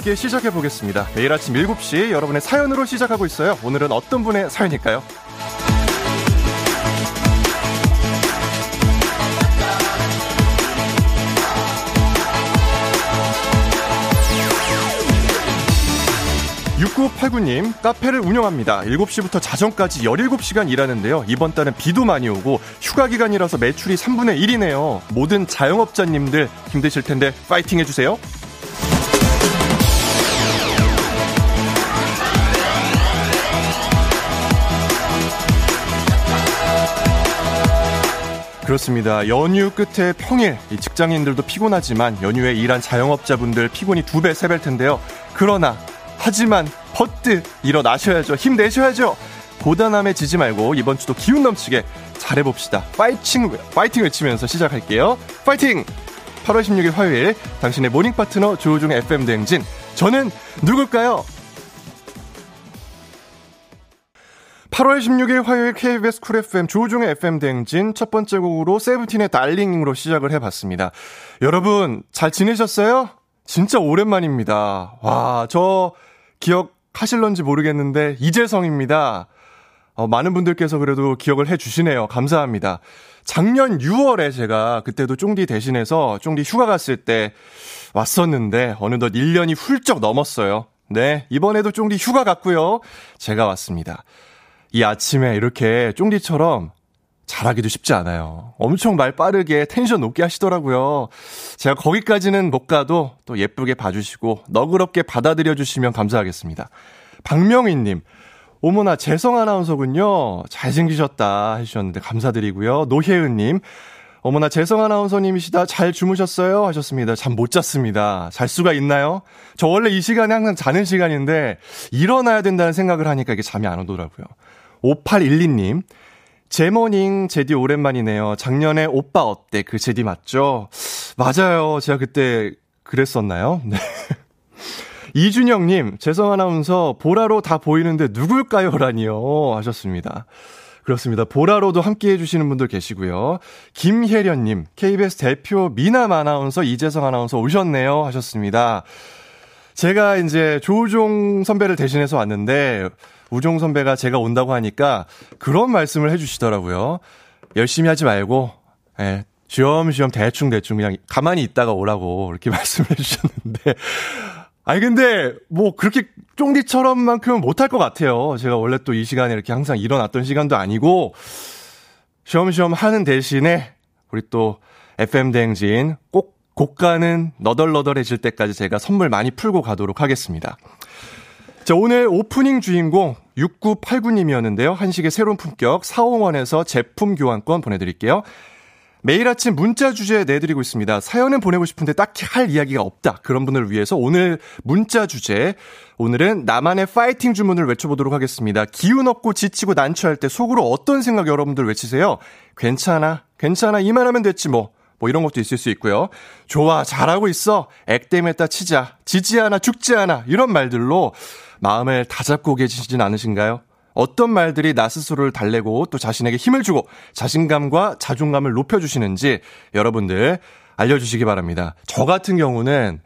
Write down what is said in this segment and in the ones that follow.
넘치게 시작해 보겠습니다. 매일 아침 7시 여러분의 사연으로 시작하고 있어요. 오늘은 어떤 분의 사연일까요? 6989님, 카페를 운영합니다. 7시부터 자정까지 17시간 일하는데요. 이번 달은 비도 많이 오고 휴가 기간이라서 매출이 3분의 1이네요. 모든 자영업자님들 힘드실 텐데 파이팅 해주세요. 그렇습니다. 연휴 끝에 평일 직장인들도 피곤하지만 연휴에 일한 자영업자분들 피곤이 두 배, 세 배일 텐데요. 그러나 하지만 but 일어나셔야죠. 힘내셔야죠. 고단함에 지지 말고 이번 주도 기운 넘치게 잘해봅시다. 파이팅, 파이팅 외치면서 시작할게요. 파이팅! 8월 16일 화요일 당신의 모닝 파트너 조우종 FM 대행진 저는 누굴까요? 8월 16일 화요일 KBS 쿨 FM 조우종의 FM 대행진 첫 번째 곡으로 세븐틴의 달링으로 시작을 해봤습니다. 여러분 잘 지내셨어요? 진짜 오랜만입니다. 와, 저 기억하실런지 모르겠는데 이재성입니다. 어, 많은 분들께서 그래도 기억을 해 주시네요. 감사합니다. 작년 6월에 제가 그때도 쫑디 대신해서 쫑디 휴가 갔을 때 왔었는데 어느덧 1년이 훌쩍 넘었어요. 네, 이번에도 쫑디 휴가 갔고요. 제가 왔습니다. 이 아침에 이렇게 쫑디처럼 잘하기도 쉽지 않아요. 엄청 말 빠르게 텐션 높게 하시더라고요. 제가 거기까지는 못 가도 또 예쁘게 봐주시고 너그럽게 받아들여 주시면 감사하겠습니다. 박명희님, 어머나 재성 아나운서군요. 잘생기셨다 해주셨는데 감사드리고요. 노혜은님, 어머나 재성 아나운서님이시다. 잘 주무셨어요? 하셨습니다. 잠 못 잤습니다. 잘 수가 있나요? 저 원래 이 시간에 항상 자는 시간인데 일어나야 된다는 생각을 하니까 이게 잠이 안 오더라고요. 5812님, 제모닝 제디 오랜만이네요. 작년에 오빠 어때? 그 제디 맞죠? 맞아요. 제가 그때 그랬었나요? 네. 이준영님, 재성 아나운서 보라로 다 보이는데 누굴까요?라니요 하셨습니다. 그렇습니다. 보라로도 함께 해주시는 분들 계시고요. 김혜련님, KBS 대표 미남 아나운서 이재성 아나운서 오셨네요 하셨습니다. 제가 이제 조우종 선배를 대신해서 왔는데 우종 선배가 제가 온다고 하니까 그런 말씀을 해주시더라고요. 열심히 하지 말고, 예, 쉬엄쉬엄 대충대충 그냥 가만히 있다가 오라고 이렇게 말씀을 해주셨는데, 아니, 근데 뭐 그렇게 쫑디처럼 만큼은 못할 것 같아요. 제가 원래 또 이 시간에 이렇게 항상 일어났던 시간도 아니고, 쉬엄쉬엄 하는 대신에 우리 또 FM 대행진 꼭 고가는 너덜너덜해질 때까지 제가 선물 많이 풀고 가도록 하겠습니다. 자, 오늘 오프닝 주인공 6989님이었는데요. 한식의 새로운 품격 사홍원에서 제품 교환권 보내드릴게요. 매일 아침 문자 주제 내드리고 있습니다. 사연은 보내고 싶은데 딱히 할 이야기가 없다. 그런 분을 위해서 오늘 문자 주제. 오늘은 나만의 파이팅 주문을 외쳐보도록 하겠습니다. 기운 없고 지치고 난처할 때 속으로 어떤 생각 여러분들 외치세요? 괜찮아. 괜찮아. 이만하면 됐지 뭐. 뭐 이런 것도 있을 수 있고요. 좋아, 잘하고 있어. 액땜했다 치자. 지지 않아, 죽지 않아. 이런 말들로 마음을 다잡고 계시진 않으신가요? 어떤 말들이 나 스스로를 달래고 또 자신에게 힘을 주고 자신감과 자존감을 높여주시는지 여러분들 알려주시기 바랍니다. 저 같은 경우는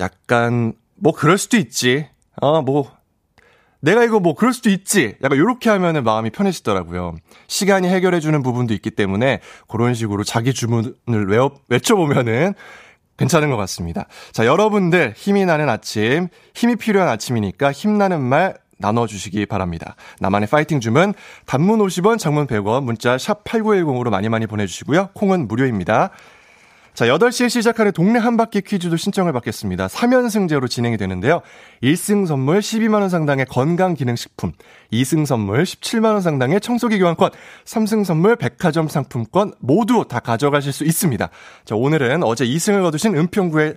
약간 뭐 그럴 수도 있지. 어, 뭐 내가 이거 뭐 그럴 수도 있지. 약간 요렇게 하면은 마음이 편해지더라고요. 시간이 해결해 주는 부분도 있기 때문에 그런 식으로 자기 주문을 외워, 외쳐보면은 괜찮은 것 같습니다. 자, 여러분들 힘이 나는 아침, 힘이 필요한 아침이니까 힘나는 말 나눠주시기 바랍니다. 나만의 파이팅 주문, 단문 50원, 장문 100원, 문자 샵 8910으로 많이 많이 보내주시고요. 콩은 무료입니다. 자, 8시에 시작하는 동네 한 바퀴 퀴즈도 신청을 받겠습니다. 3연승제로 진행이 되는데요. 1승 선물 12만원 상당의 건강기능식품, 2승 선물 17만원 상당의 청소기 교환권, 3승 선물 백화점 상품권 모두 다 가져가실 수 있습니다. 자, 오늘은 어제 2승을 거두신 은평구의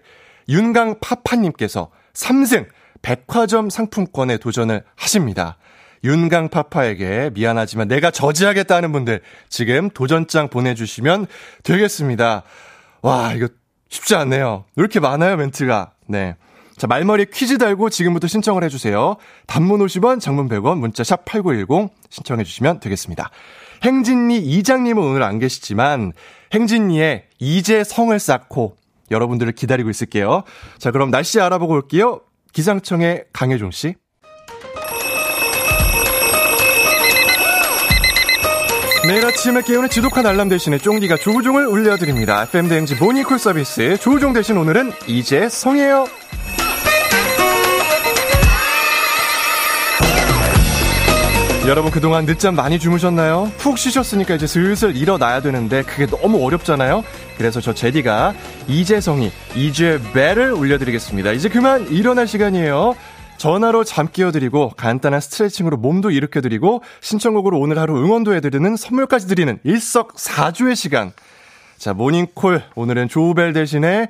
윤강 파파님께서 3승 백화점 상품권에 도전을 하십니다. 윤강 파파에게 미안하지만 내가 저지하겠다는 분들 지금 도전장 보내주시면 되겠습니다. 와, 이거 쉽지 않네요. 왜 이렇게 많아요, 멘트가. 네. 자, 말머리 퀴즈 달고 지금부터 신청을 해주세요. 단문 50원, 장문 100원, 문자 샵 8910 신청해주시면 되겠습니다. 행진리 이장님은 오늘 안 계시지만, 행진리에 이제 성을 쌓고, 여러분들을 기다리고 있을게요. 자, 그럼 날씨 알아보고 올게요. 기상청의 강혜종 씨. 매일 아침에 깨우는 지독한 알람 대신에 쫑디가 조우종을 울려드립니다. FM대행지 모닝콜 서비스 조우종 대신 오늘은 이제 성이에요. 여러분 그동안 늦잠 많이 주무셨나요? 푹 쉬셨으니까 이제 슬슬 일어나야 되는데 그게 너무 어렵잖아요? 그래서 저 제디가 이재성이 이제 배를 올려드리겠습니다. 이제 그만 일어날 시간이에요. 전화로 잠 깨워드리고 간단한 스트레칭으로 몸도 일으켜드리고 신청곡으로 오늘 하루 응원도 해드리는 선물까지 드리는 일석사조의 시간. 자 모닝콜 오늘은 조우벨 대신에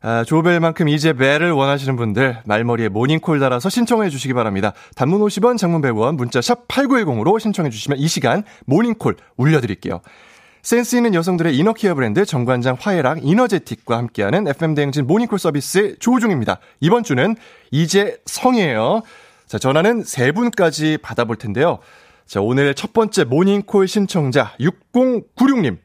아, 조벨만큼 이제 벨을 원하시는 분들 말머리에 모닝콜 달아서 신청해 주시기 바랍니다. 단문 50원, 장문 100원, 문자 샵 8910으로 신청해 주시면 이 시간 모닝콜 울려드릴게요. 센스 있는 여성들의 이너케어 브랜드 정관장 화해랑 이너제틱과 함께하는 FM대행진 모닝콜 서비스 조우중입니다. 이번 주는 이제 성이에요. 자, 전화는 세 분까지 받아볼 텐데요. 자, 오늘 첫 번째 모닝콜 신청자 6096님.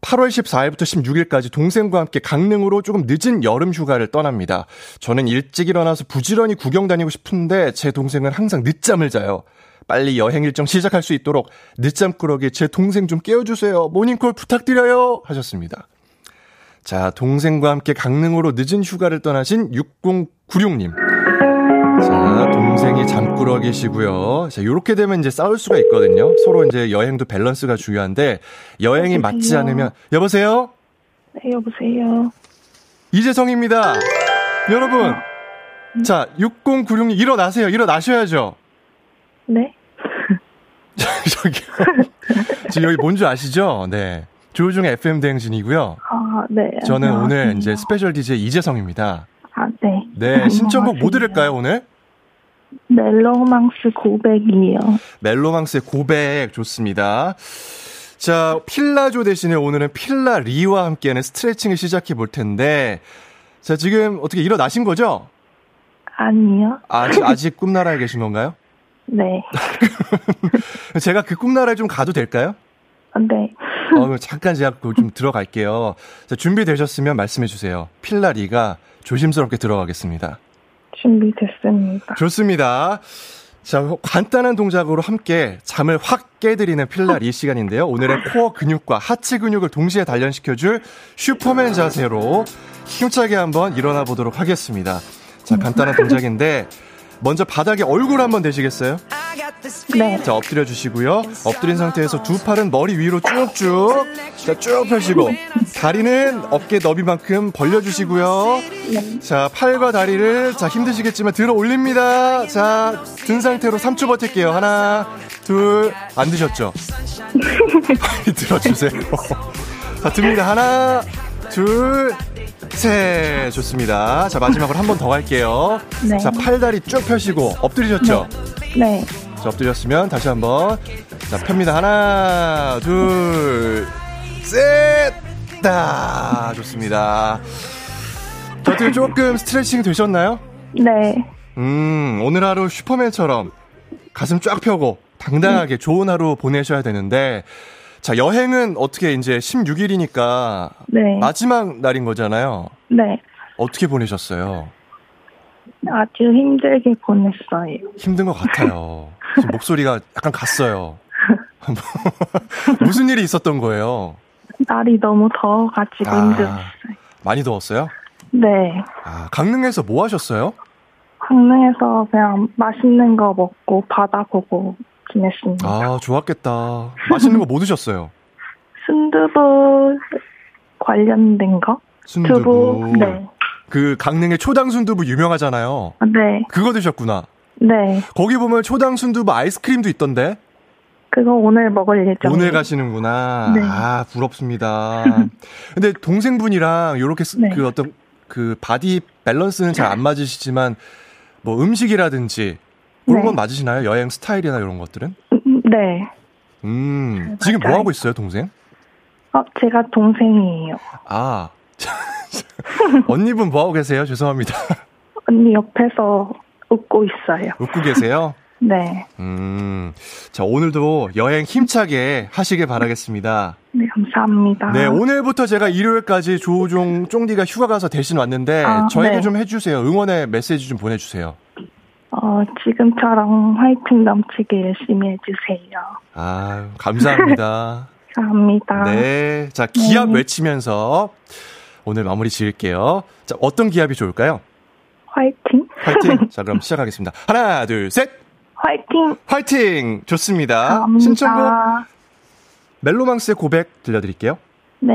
8월 14일부터 16일까지 동생과 함께 강릉으로 조금 늦은 여름 휴가를 떠납니다. 저는 일찍 일어나서 부지런히 구경 다니고 싶은데 제 동생은 항상 늦잠을 자요. 빨리 여행 일정 시작할 수 있도록 늦잠꾸러기 제 동생 좀 깨워주세요. 모닝콜 부탁드려요. 하셨습니다. 자, 동생과 함께 강릉으로 늦은 휴가를 떠나신 6096님. 자, 동생이 잠꾸러기시고요. 자, 요렇게 되면 이제 싸울 수가 있거든요. 서로 이제 여행도 밸런스가 중요한데 여행이 여보세요? 맞지 않으면 여보세요? 네, 여보세요. 이재성입니다. 여러분. 음. 자, 6096님 일어나세요. 일어나셔야죠. 네. 저기요. 지금 여기 뭔지 아시죠? 네. 조우종의 FM 대행진이고요. 아, 네. 저는 오늘 이제 special DJ 이재성입니다. 아, 네. 네, 신청곡 뭐 들을까요, 오늘? 멜로망스 고백이요. 멜로망스의 고백 좋습니다. 자, 필라조 대신에 오늘은 필라 리와 함께하는 스트레칭을 시작해 볼 텐데, 자, 지금 어떻게 일어나신 거죠? 아니요. 아직, 아직 꿈나라에 계신 건가요? 네. 제가 그 꿈나라에 좀 가도 될까요? 네. 어, 잠깐 제가 좀 들어갈게요. 자, 준비되셨으면 말씀해 주세요. 필라리가 조심스럽게 들어가겠습니다. 준비됐습니다. 좋습니다. 자, 간단한 동작으로 함께 잠을 확 깨드리는 필라리 시간인데요. 오늘의 코어 근육과 하체 근육을 동시에 단련시켜줄 슈퍼맨 자세로 힘차게 한번 일어나 보도록 하겠습니다. 자, 간단한 동작인데 먼저 바닥에 얼굴 한번 대시겠어요? 네. 자, 엎드려 주시고요. 엎드린 상태에서 두 팔은 머리 위로 쭉쭉. 자, 쭉 펴시고. 다리는 어깨 너비만큼 벌려 주시고요. 자, 팔과 다리를 자, 힘드시겠지만 들어 올립니다. 자, 든 상태로 3초 버틸게요. 하나, 둘, 안 드셨죠? 들어 주세요. 자, 듭니다. 하나, 둘, 셋. 좋습니다. 자, 마지막으로 한 번 더 갈게요. 네. 자, 팔다리 쭉 펴시고 엎드리셨죠? 네. 네. 자, 엎드렸으면 다시 한 번. 자, 펴니다. 하나, 둘, 셋! 다 좋습니다. 자, 어떻게 조금 스트레칭 되셨나요? 네. 음, 오늘 하루 슈퍼맨처럼 가슴 쫙 펴고 당당하게 네. 좋은 하루 보내셔야 되는데, 자, 여행은 어떻게 이제 16일이니까 네. 마지막 날인 거잖아요. 네. 어떻게 보내셨어요? 아주 힘들게 보냈어요. 힘든 것 같아요. 지금 목소리가 약간 갔어요. 무슨 일이 있었던 거예요? 날이 너무 더워가지고 아, 힘들었어요. 많이 더웠어요? 네. 아, 강릉에서 뭐 하셨어요? 강릉에서 그냥 맛있는 거 먹고 바다 보고 지냈습니다. 아, 좋았겠다. 맛있는 거 뭐 드셨어요? 순두부 관련된 거? 순두부. 두부, 네. 그 강릉의 초당 순두부 유명하잖아요. 네. 그거 드셨구나. 네. 거기 보면 초당 순두부 아이스크림도 있던데? 그거 오늘 먹을 예정. 오늘 가시는구나. 네. 아, 부럽습니다. 근데 동생분이랑 요렇게 네. 그 어떤 그 body 밸런스는 잘 안 맞으시지만 뭐 음식이라든지 그런 네. 건 맞으시나요? 여행 스타일이나 이런 것들은? 네. 음, 지금 뭐 하고 있어요, 동생? 어, 제가 동생이에요. 아. 언니분 뭐 하고 계세요? 죄송합니다. 언니 옆에서 웃고 있어요. 웃고 계세요? 네. 음, 자, 오늘도 여행 힘차게 하시길 바라겠습니다. 네, 감사합니다. 네, 오늘부터 제가 일요일까지 조우종 쫑디가 휴가 가서 대신 왔는데, 아, 저에게 네. 좀 해 주세요. 응원의 메시지 좀 보내 주세요. 어, 지금처럼 화이팅 넘치게 열심히 해주세요. 아 감사합니다. 감사합니다. 네. 자, 기합 네. 외치면서 오늘 마무리 지을게요. 자, 어떤 기합이 좋을까요? 화이팅. 화이팅! 자, 그럼 시작하겠습니다. 하나, 둘, 셋! 화이팅. 화이팅! 좋습니다. 감사합니다. 신청곡 멜로망스의 고백 들려드릴게요. 네.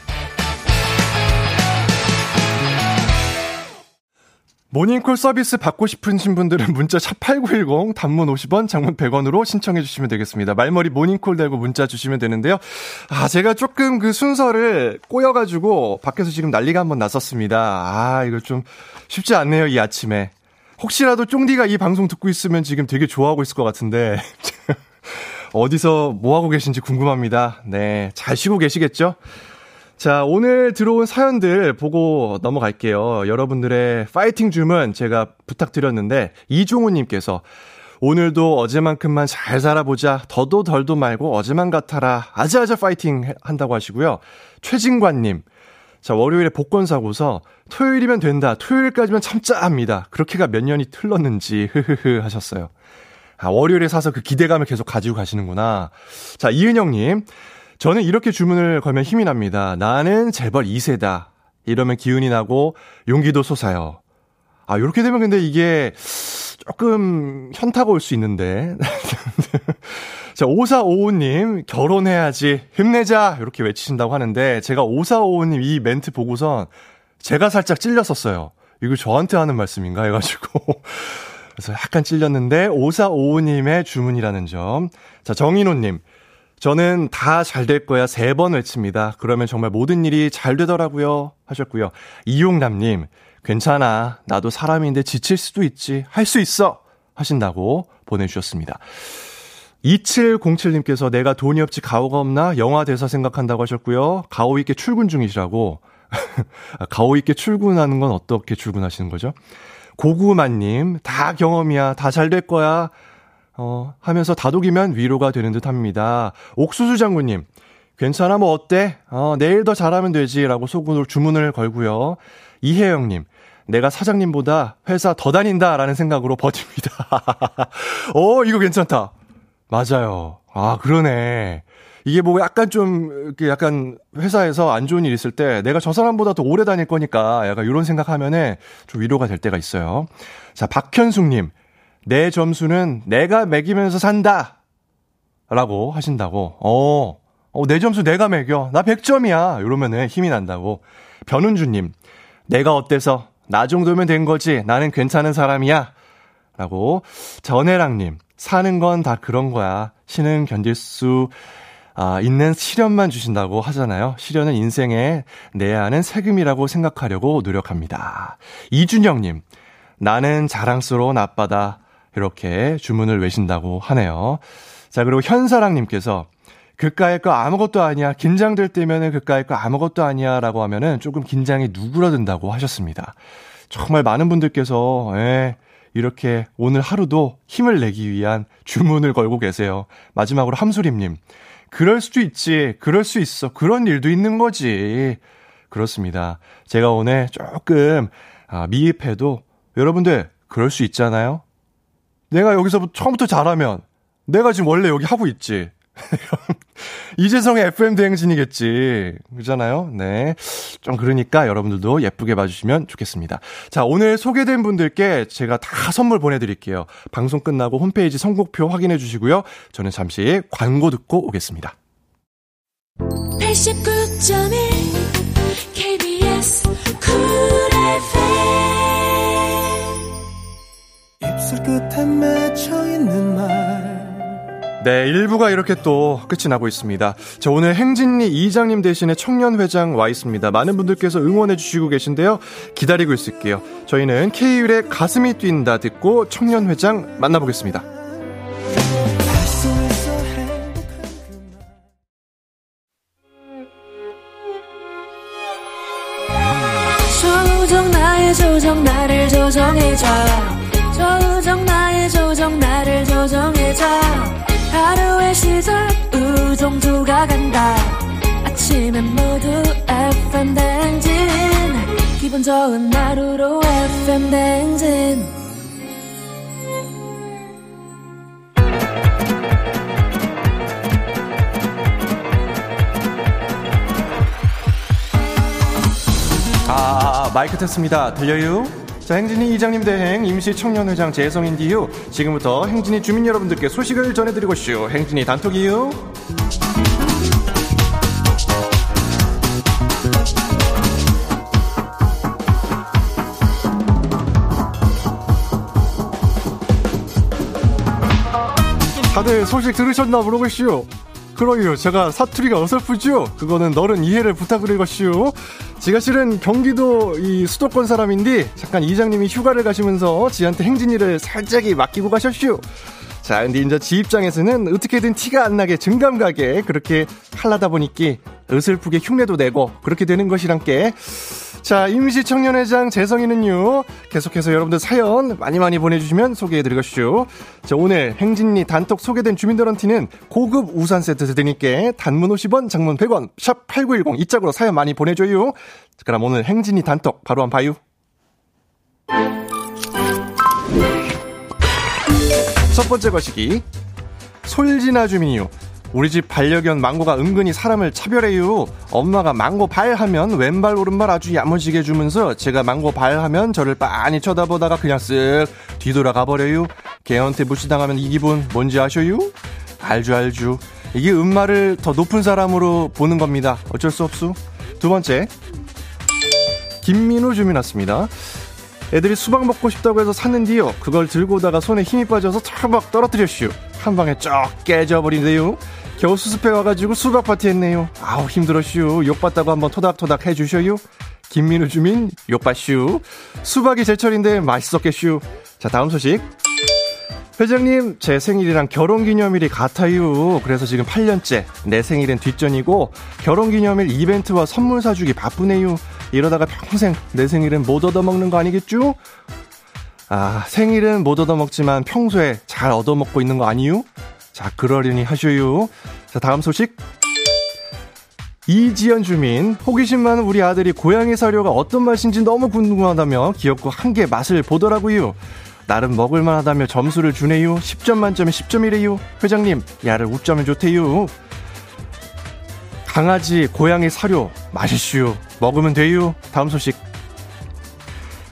모닝콜 서비스 받고 싶으신 분들은 문자 샵8910 단문 50원 장문 100원으로 신청해 주시면 되겠습니다. 말머리 모닝콜 달고 문자 주시면 되는데요. 아, 제가 조금 그 순서를 꼬여 가지고 밖에서 지금 난리가 한번 났었습니다. 아, 이거 좀 쉽지 않네요, 이 아침에. 혹시라도 쫑디가 이 방송 듣고 있으면 지금 되게 좋아하고 있을 것 같은데. 어디서 뭐 하고 계신지 궁금합니다. 네. 잘 쉬고 계시겠죠? 자, 오늘 들어온 사연들 보고 넘어갈게요. 여러분들의 파이팅 주문 제가 부탁드렸는데, 이종우님께서 오늘도 어제만큼만 잘 살아보자. 더도 덜도 말고 어제만 같아라. 아자아자 파이팅 한다고 하시고요. 최진관님. 자, 월요일에 복권 사고서 토요일이면 된다. 토요일까지만 참자 합니다. 그렇게가 몇 년이 틀렀는지, 흐흐흐 하셨어요. 아, 월요일에 사서 그 기대감을 계속 가지고 가시는구나. 자, 이은영님. 저는 이렇게 주문을 걸면 힘이 납니다. 나는 재벌 2세다. 이러면 기운이 나고 용기도 솟아요. 아, 요렇게 되면 근데 이게 조금 현타가 올 수 있는데. 자, 5455님, 결혼해야지. 힘내자. 이렇게 외치신다고 하는데, 제가 5455님 이 멘트 보고선 제가 살짝 찔렸었어요. 이거 저한테 하는 말씀인가 해가지고. 그래서 약간 찔렸는데, 5455님의 주문이라는 점. 자, 정인호님. 저는 다 잘 될 거야 세 번 외칩니다. 그러면 정말 모든 일이 잘 되더라고요. 하셨고요. 이용남님, 괜찮아. 나도 사람인데 지칠 수도 있지. 할 수 있어. 하신다고 보내주셨습니다. 2707님께서 내가 돈이 없지 가오가 없나? 영화 대사 생각한다고 하셨고요. 가오 있게 출근 중이시라고. 가오 있게 출근하는 건 어떻게 출근하시는 거죠? 고구마님, 다 경험이야. 다 잘 될 거야. 어, 하면서 다독이면 위로가 되는 듯 합니다. 옥수수 장군님, 괜찮아, 뭐 어때? 어, 내일 더 잘하면 되지. 라고 속으로 주문을 걸고요. 이혜영님, 내가 사장님보다 회사 더 다닌다. 라는 생각으로 버팁니다. 어, 이거 괜찮다. 맞아요. 아, 그러네. 이게 뭐 약간 좀, 약간 회사에서 안 좋은 일 있을 때 내가 저 사람보다 더 오래 다닐 거니까 약간 이런 생각하면은 좀 위로가 될 때가 있어요. 자, 박현숙님. 내 점수는 내가 매기면서 산다. 라고 하신다고. 어, 어, 내 점수 내가 매겨. 나 100점이야. 이러면은 힘이 난다고. 변은주님, 내가 어때서? 나 정도면 된 거지. 나는 괜찮은 사람이야. 라고. 전혜랑님, 사는 건 다 그런 거야. 신은 견딜 수, 아, 있는 시련만 주신다고 하잖아요. 시련은 인생에 내야 하는 세금이라고 생각하려고 노력합니다. 이준영님, 나는 자랑스러운 아빠다. 이렇게 주문을 외신다고 하네요. 자, 그리고 현사랑님께서 그까의 거 아무것도 아니야. 긴장될 때면은 그까의 거 아무것도 아니야. 라고 하면은 조금 긴장이 누그러든다고 하셨습니다. 정말 많은 분들께서, 예, 이렇게 오늘 하루도 힘을 내기 위한 주문을 걸고 계세요. 마지막으로 함수림님. 그럴 수도 있지. 그럴 수 있어. 그런 일도 있는 거지. 그렇습니다. 제가 오늘 조금, 아, 미입해도 여러분들, 그럴 수 있잖아요? 내가 여기서 처음부터 잘하면, 내가 지금 원래 여기 하고 있지. 이재성의 FM 대행진이겠지. 그잖아요? 네. 좀 그러니까 여러분들도 예쁘게 봐주시면 좋겠습니다. 자, 오늘 소개된 분들께 제가 다 선물 보내드릴게요. 방송 끝나고 홈페이지 선곡표 확인해 주시고요. 저는 잠시 광고 듣고 오겠습니다. 89.1 KBS 쿨 입술 끝에 맺혀 있는 말 네, 1부가 이렇게 또 끝이 나고 있습니다. 자, 오늘 행진리 이장님 대신에 청년회장 와 있습니다. 많은 분들께서 응원해주시고 계신데요. 기다리고 있을게요. 저희는 K율의 가슴이 뛴다 듣고 청년회장 만나보겠습니다. 조정 나의 조정 나를 조정해줘 조정 나의 조정 나를 조정해줘. 하루의 시절 우정조가 간다. 아침엔 모두 FM 댕진. 기분 좋은 하루로 FM 댕진. 아 마이크 tes습니다. 들려요? 자, 행진이 이장님 대행 임시 청년회장 재성인디유. 지금부터 행진이 주민 여러분들께 소식을 전해드리고 쇼. 행진이 단톡 이유. 다들 소식 들으셨나 모르겠슈. 그러요 제가 사투리가 어설프죠? 그거는 너른 이해를 부탁드리겠슈. 제가 실은 경기도 이 수도권 사람인데 잠깐 이장님이 휴가를 가시면서 지한테 행진이를 살짝이 맡기고 가셨슈. 자, 근데 이제 지 입장에서는 어떻게든 티가 안 나게 증감 가게 그렇게 할라다 보니까 어설프게 흉내도 내고 그렇게 되는 것이란께. 자, 임시 청년회장 재성이는요, 계속해서 여러분들 사연 많이 많이 보내주시면 소개해드리겠슈. 자, 오늘 행진리 단톡 소개된 주민들한테는 고급 우산 세트 드리니까 단문 50원, 장문 100원, 샵 8910 이 짝으로 사연 많이 보내줘요. 그럼 오늘 행진리 단톡 바로 한 봐요. 첫 번째 거시기. 솔진아 주민이요. 우리 집 반려견 망고가 은근히 사람을 차별해요. 엄마가 망고 발 하면 왼발 오른발 아주 야무지게 주면서 제가 망고 발 하면 저를 빤히 쳐다보다가 그냥 쓱 뒤돌아가 버려요. 개한테 무시당하면 이 기분 뭔지 아셔요? 알죠 알죠. 이게 음마를 더 높은 사람으로 보는 겁니다. 어쩔 수 없수. 두 번째 김민우 주민 왔습니다. 애들이 수박 먹고 싶다고 해서 샀는데요. 그걸 들고 오다가 손에 힘이 빠져서 털박 떨어뜨렸슈. 한 방에 쩍 깨져버린대요. 겨우 수습해 와가지고 수박 파티 했네요. 아우 힘들었슈. 욕받다고 한번 토닥토닥 해주셔요. 김민우 주민 욕받슈. 수박이 제철인데 맛있었겠슈. 자 다음 소식. 회장님, 제 생일이랑 결혼기념일이 같아요. 그래서 지금 8년째 내 생일은 뒷전이고 결혼기념일 이벤트와 선물 사주기 바쁘네요. 이러다가 평생 내 생일은 못 얻어먹는 거 아니겠죠? 아, 생일은 못 얻어먹지만 평소에 잘 얻어먹고 있는 거 아니요? 자, 그러려니 하셔요. 자, 다음 소식. 이지연 주민, 호기심 많은 우리 아들이 고양이 사료가 어떤 맛인지 너무 궁금하다며 귀엽고 한 개 맛을 보더라고요. 나름 먹을만 하다며 점수를 주네요. 10점 만점에 10점이래요. 회장님, 야를 웃자면 좋대요. 강아지, 고양이 사료, 맛있슈. 먹으면 돼요. 다음 소식.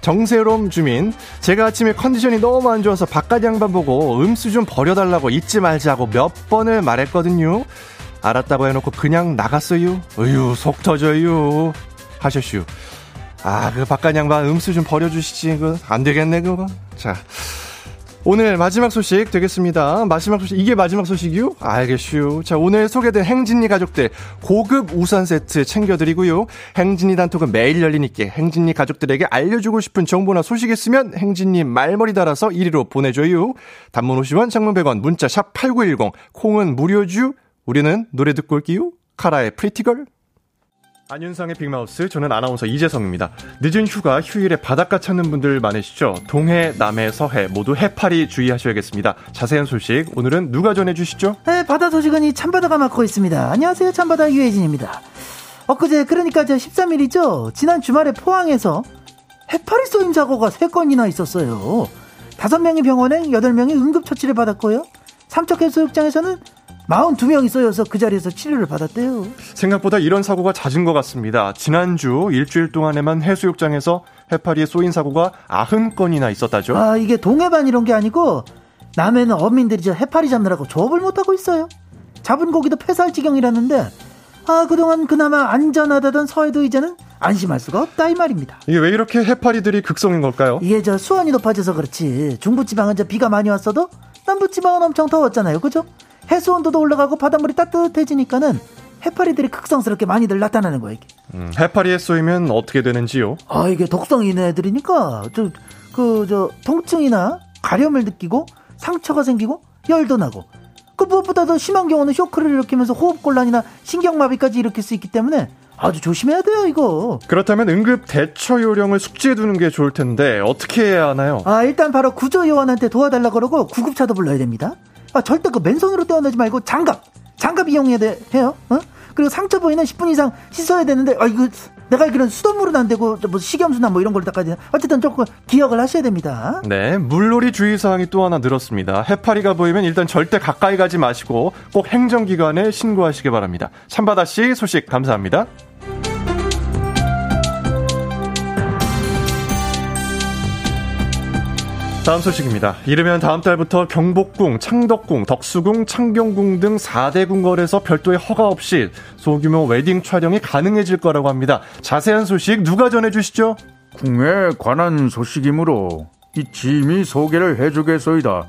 정세롬 주민, 제가 아침에 컨디션이 너무 안 좋아서 바깥 양반 보고 음수 좀 버려달라고 잊지 말자고 몇 번을 말했거든요. 알았다고 해놓고 그냥 나갔어요. 어휴, 속 터져요. 하셨슈. 아, 그 바깥 양반 음수 좀 버려주시지. 그, 안 되겠네, 그거. 자. 오늘 마지막 소식 되겠습니다. 마지막 소식, 이게 마지막 소식이요? 알겠슈. 자, 오늘 소개된 행진리 가족들 고급 우산 세트 챙겨드리고요. 행진리 단톡은 매일 열리니까 행진리 가족들에게 알려주고 싶은 정보나 소식 있으면 행진리 말머리 달아서 1위로 보내줘요. 단문 50원, 장문 100원, 문자 샵 8910, 콩은 무료죠. 우리는 노래 듣고 올게요. 카라의 프리티걸. 안윤상의 빅마우스, 저는 아나운서 이재성입니다. 늦은 휴가, 휴일에 바닷가 찾는 분들 많으시죠? 동해, 남해, 서해 모두 해파리 주의하셔야겠습니다. 자세한 소식 오늘은 누가 전해주시죠? 네, 바다 소식은 이 참바다가 맡고 있습니다. 안녕하세요, 참바다 유혜진입니다. 엊그제 그러니까 저 13일이죠. 지난 주말에 포항에서 해파리 쏘임 사고가 3건이나 있었어요. 5명이 병원에 8명이 응급처치를 받았고요. 삼척해수욕장에서는 42명이 쏘여서 그 자리에서 치료를 받았대요. 생각보다 이런 사고가 잦은 것 같습니다. 지난주 일주일 동안에만 해수욕장에서 해파리에 쏘인 사고가 90건이나 있었다죠. 아, 이게 동해반 이런 게 아니고 남해는 어민들이 저 해파리 잡느라고 조업을 못하고 있어요. 잡은 고기도 폐살 지경이라는데 아, 그동안 그나마 안전하다던 서해도 이제는 안심할 수가 없다 이 말입니다. 이게 왜 이렇게 해파리들이 극성인 걸까요? 이게 저 수온이 높아져서 그렇지. 중부지방은 저 비가 많이 왔어도 남부지방은 엄청 더웠잖아요. 그죠? 해수 온도도 올라가고 바닷물이 따뜻해지니까는 해파리들이 극성스럽게 많이들 나타나는 거예요. 이게. 음, 해파리에 쏘이면 어떻게 되는지요? 아 이게 독성이 있는 애들이니까 저 그 저 통증이나 가려움을 느끼고 상처가 생기고 열도 나고 그 무엇보다 더 심한 경우는 쇼크를 일으키면서 호흡곤란이나 신경마비까지 일으킬 수 있기 때문에 아주 조심해야 돼요 이거. 그렇다면 응급 대처 요령을 숙지해 두는 게 좋을 텐데 어떻게 해야 하나요? 아 일단 바로 구조 요원한테 도와달라 그러고 구급차도 불러야 됩니다. 아, 절대 그 맨손으로 떼어내지 말고 장갑, 장갑 이용해야 돼, 해요. 어? 그리고 상처 부위는 10분 이상 씻어야 되는데, 아, 이거, 내가 알기로는 수돗물은 안 되고, 뭐, 식염수나 뭐 이런 걸 닦아야 되나. 어쨌든 조금 기억을 하셔야 됩니다. 네, 물놀이 주의사항이 또 하나 늘었습니다. 해파리가 보이면 일단 절대 가까이 가지 마시고 꼭 행정기관에 신고하시기 바랍니다. 참바다 씨 소식 감사합니다. 다음 소식입니다. 이르면 다음 달부터 경복궁, 창덕궁, 덕수궁, 창경궁 등 4대 궁궐에서 별도의 허가 없이 소규모 웨딩 촬영이 가능해질 거라고 합니다. 자세한 소식 누가 전해주시죠? 궁에 관한 소식이므로 이 짐이 소개를 해주겠소이다.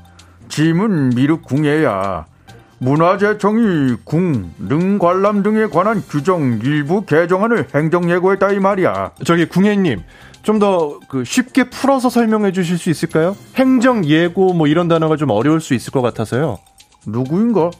짐은 미륵궁에야 문화재청이 궁, 능관람 등에 관한 규정 일부 개정안을 행정예고했다 이 말이야. 저기 궁예님, 좀 더 그 쉽게 풀어서 설명해 주실 수 있을까요? 행정 예고 뭐 이런 단어가 좀 어려울 수 있을 것 같아서요. 누구인가?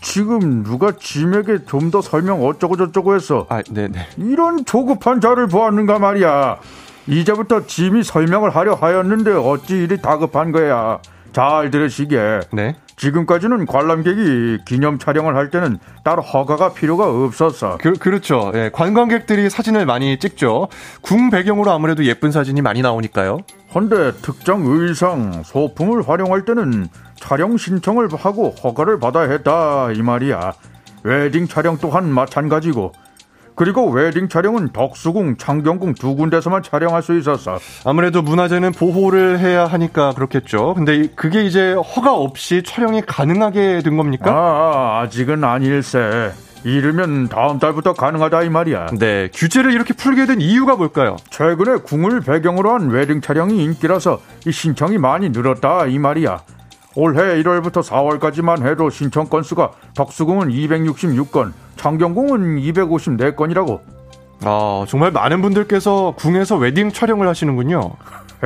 지금 누가 짐에게 좀 더 설명 어쩌고 저쩌고 했어. 아, 네네. 이런 조급한 자를 보았는가 말이야. 이제부터 짐이 설명을 하려 하였는데 어찌 이리 다급한 거야. 잘 들으시게. 네. 지금까지는 관람객이 기념 촬영을 할 때는 따로 허가가 필요가 없었어. 그, 그렇죠. 예, 관광객들이 사진을 많이 찍죠. 궁 배경으로 아무래도 예쁜 사진이 많이 나오니까요. 헌데 특정 의상, 소품을 활용할 때는 촬영 신청을 하고 허가를 받아야 했다 이 말이야. 웨딩 촬영 또한 마찬가지고. 그리고 웨딩 촬영은 덕수궁, 창경궁 두 군데서만 촬영할 수 있었어. 아무래도 문화재는 보호를 해야 하니까 그렇겠죠. 근데 그게 이제 허가 없이 촬영이 가능하게 된 겁니까? 아, 아직은 아닐세. 이르면 다음 달부터 가능하다 이 말이야. 네, 규제를 이렇게 풀게 된 이유가 뭘까요? 최근에 궁을 배경으로 한 웨딩 촬영이 인기라서 이 신청이 많이 늘었다 이 말이야. 올해 1월부터 4월까지만 해도 신청 건수가 덕수궁은 266건, 창경궁은 254건이라고. 아, 정말 많은 분들께서 궁에서 웨딩 촬영을 하시는군요.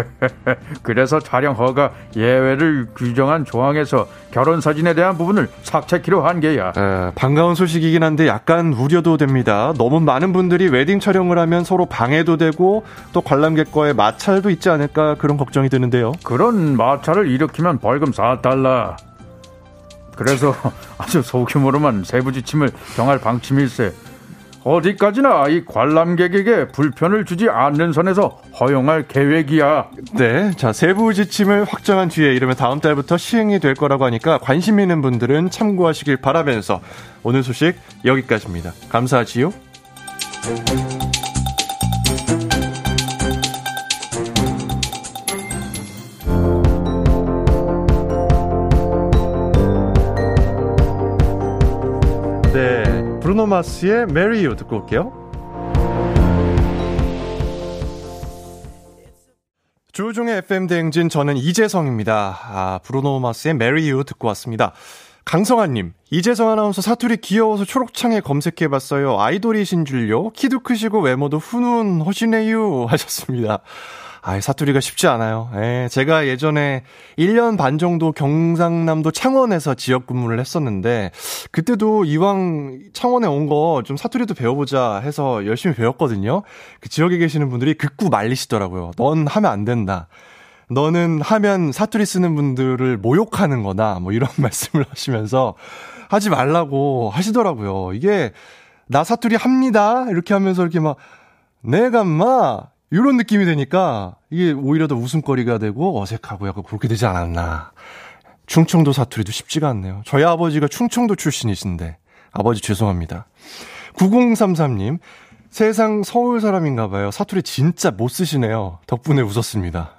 그래서 촬영 허가 예외를 규정한 조항에서 결혼 사진에 대한 부분을 삭제키로 한 게야. 에, 반가운 소식이긴 한데 약간 우려도 됩니다. 너무 많은 분들이 웨딩 촬영을 하면 서로 방해도 되고 또 관람객과의 마찰도 있지 않을까 그런 걱정이 드는데요. 그런 마찰을 일으키면 벌금 4달러. 그래서 아주 소규모로만 세부 지침을 정할 방침일세. 어디까지나 이 관람객에게 불편을 주지 않는 선에서 허용할 계획이야. 네. 자, 세부 지침을 확정한 뒤에 이러면 다음 달부터 시행이 될 거라고 하니까 관심 있는 분들은 참고하시길 바라면서 오늘 소식 여기까지입니다. 감사하지요. 브루노 마스의 Marry You 듣고 올게요. 조종의 FM 대행진 저는 이재성입니다. 아, 브루노 마스의 Marry You 듣고 왔습니다. 강성아님, 이재성 아나운서 사투리 귀여워서 초록창에 검색해봤어요. 아이돌이신 줄요? 키도 크시고 외모도 훈훈하시네요. 하셨습니다. 아, 사투리가 쉽지 않아요. 예, 제가 예전에 1년 반 정도 경상남도 창원에서 지역 근무를 했었는데, 그때도 이왕 창원에 온 거 좀 사투리도 배워보자 해서 열심히 배웠거든요. 그 지역에 계시는 분들이 극구 말리시더라고요. 넌 하면 안 된다. 너는 하면 사투리 쓰는 분들을 모욕하는 거다. 뭐 이런 말씀을 하시면서 하지 말라고 하시더라고요. 이게 나 사투리 합니다. 이렇게 하면서 이렇게 막 내가 마 이런 느낌이 되니까 이게 오히려 더 웃음거리가 되고 어색하고 약간 그렇게 되지 않았나. 충청도 사투리도 쉽지가 않네요. 저희 아버지가 충청도 출신이신데 아버지 죄송합니다. 9033님 세상 서울 사람인가 봐요. 사투리 진짜 못 쓰시네요. 덕분에 웃었습니다.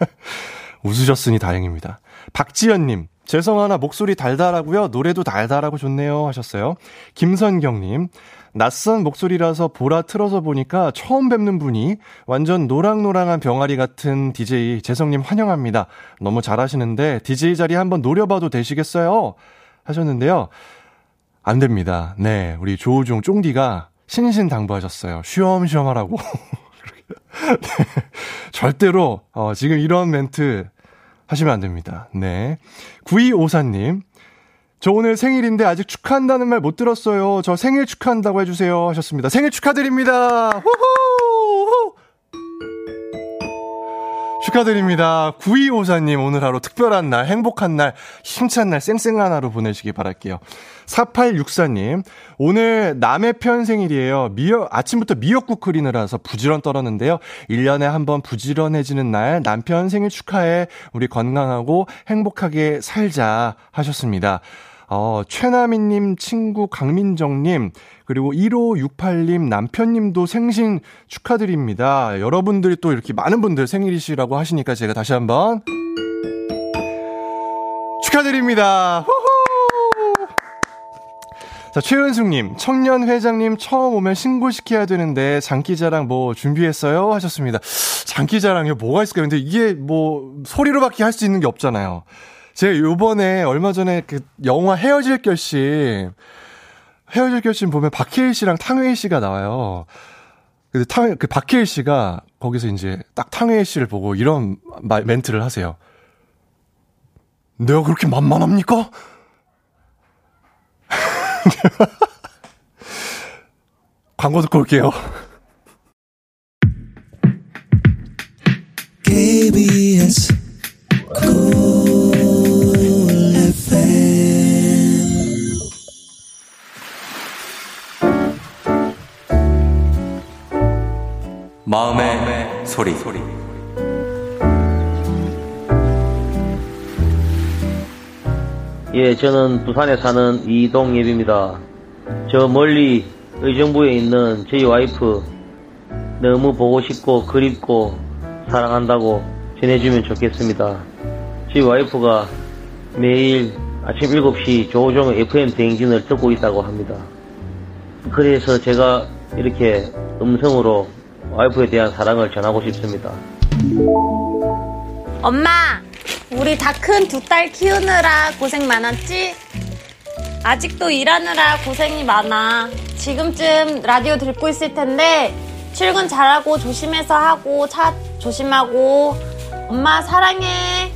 웃으셨으니 다행입니다. 박지연님, 죄송하나 목소리 달달하고요. 노래도 달달하고 좋네요. 하셨어요. 김선경님, 낯선 목소리라서 보라 틀어서 보니까 처음 뵙는 분이 완전 노랑노랑한 병아리 같은 DJ 재성님 환영합니다. 너무 잘하시는데 DJ 자리 한번 노려봐도 되시겠어요? 하셨는데요. 안 됩니다. 네, 우리 조우종 쫑디가 신신당부하셨어요. 쉬엄쉬엄 하라고. 네, 절대로, 어, 지금 이런 멘트 하시면 안 됩니다. 네. 9254님. 저 오늘 생일인데 아직 축하한다는 말 못 들었어요. 저 생일 축하한다고 해주세요. 하셨습니다. 생일 축하드립니다. 후후! 축하드립니다. 9254님, 오늘 하루 특별한 날, 행복한 날, 힘찬 날, 쌩쌩한 하루 보내시기 바랄게요. 4864님, 오늘 남의 편 생일이에요. 미역, 아침부터 미역국 끓이느라서 부지런 떨었는데요. 1년에 한 번 부지런해지는 날, 남편 생일 축하해. 우리 건강하고 행복하게 살자. 하셨습니다. 어, 최나미님 친구 강민정님, 그리고 1568님 남편님도 생신 축하드립니다. 여러분들이 또 이렇게 많은 분들 생일이시라고 하시니까 제가 다시 한번 축하드립니다. 후후! 자, 최은숙님, 청년 회장님 처음 오면 신고시켜야 되는데 장기자랑 뭐 준비했어요? 하셨습니다. 장기자랑이 뭐가 있을까요? 근데 이게 뭐 소리로밖에 할 수 있는 게 없잖아요. 제가 요번에 얼마 전에 그 영화 헤어질 결심 헤어질 결심 보면 박해일 씨랑 탕웨이 씨가 나와요. 근데 탕, 그 박해일 씨가 거기서 이제 딱 탕웨이 씨를 보고 이런 말, 멘트를 하세요. 내가 그렇게 만만합니까? 광고 듣고 올게요. KBS 마음의, 마음의 소리. 소리. 예, 저는 부산에 사는 이동예입니다. 저 멀리 의정부에 있는 저희 와이프 너무 보고 싶고 그립고 사랑한다고 전해주면 좋겠습니다. 저희 와이프가 매일 아침 7시 조종의 FM 대행진을 듣고 있다고 합니다. 그래서 제가 이렇게 음성으로 와이프에 대한 사랑을 전하고 싶습니다. 엄마, 우리 다 큰 두 딸 키우느라 고생 많았지? 아직도 일하느라 고생이 많아. 지금쯤 라디오 듣고 있을 텐데 출근 잘하고 조심해서 하고 차 조심하고 엄마 사랑해.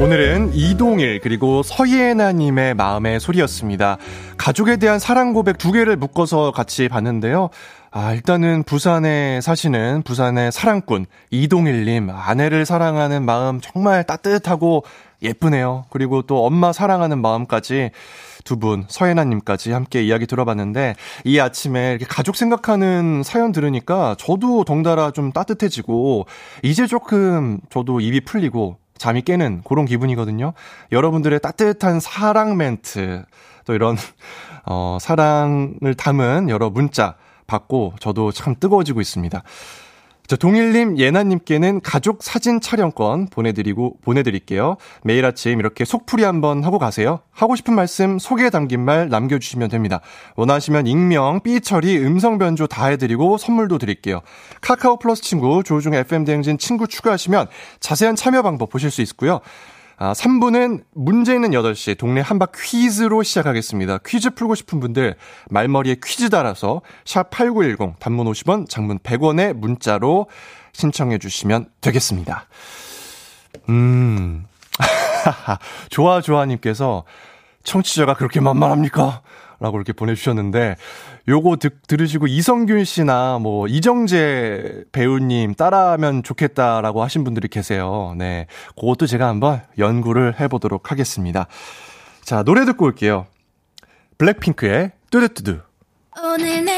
오늘은 이동일 그리고 서예나님의 마음의 소리였습니다. 가족에 대한 사랑 고백 두 개를 묶어서 같이 봤는데요. 아, 일단은 부산에 사시는 부산의 사랑꾼 이동일님 아내를 사랑하는 마음 정말 따뜻하고 예쁘네요. 그리고 또 엄마 사랑하는 마음까지 두 분, 서예나님까지 함께 이야기 들어봤는데, 이 아침에 이렇게 가족 생각하는 사연 들으니까 저도 덩달아 좀 따뜻해지고, 이제 조금 저도 입이 풀리고, 잠이 깨는 그런 기분이거든요. 여러분들의 따뜻한 사랑 멘트, 또 이런, 어, 사랑을 담은 여러 문자 받고 저도 참 뜨거워지고 있습니다. 자, 동일님, 예나님께는 가족 사진 촬영권 보내드리고, 보내드릴게요. 매일 아침 이렇게 속풀이 한번 하고 가세요. 하고 싶은 말씀, 소개 담긴 말 남겨주시면 됩니다. 원하시면 익명, 삐처리, 음성 변조 다 해드리고 선물도 드릴게요. 카카오 플러스 친구, 조우중 FM대행진 친구 추가하시면 자세한 참여 방법 보실 수 있고요. 아, 3부는 문제 있는 8시 동네 한박 퀴즈로 시작하겠습니다. 퀴즈 풀고 싶은 분들 말머리에 퀴즈 달아서 샵 8910 단문 50원, 장문 100원의 문자로 신청해 주시면 되겠습니다. 음. 좋아 좋아 님께서 청취자가 그렇게 만만합니까? 라고 이렇게 보내주셨는데, 요거 듣, 들으시고 이성균 씨나 뭐 이정재 배우님 따라하면 좋겠다라고 하신 분들이 계세요. 네. 그것도 제가 한번 연구를 해보도록 하겠습니다. 자, 노래 듣고 올게요. 블랙핑크의 뚜두뚜두. 오늘 내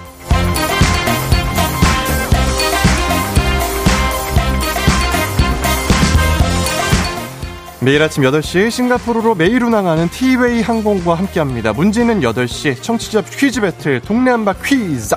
매일 아침 8시 싱가포르로 매일 운항하는 티웨이 항공과 함께합니다. 문제는 8시 청취자 퀴즈 배틀 동네 한바 퀴즈.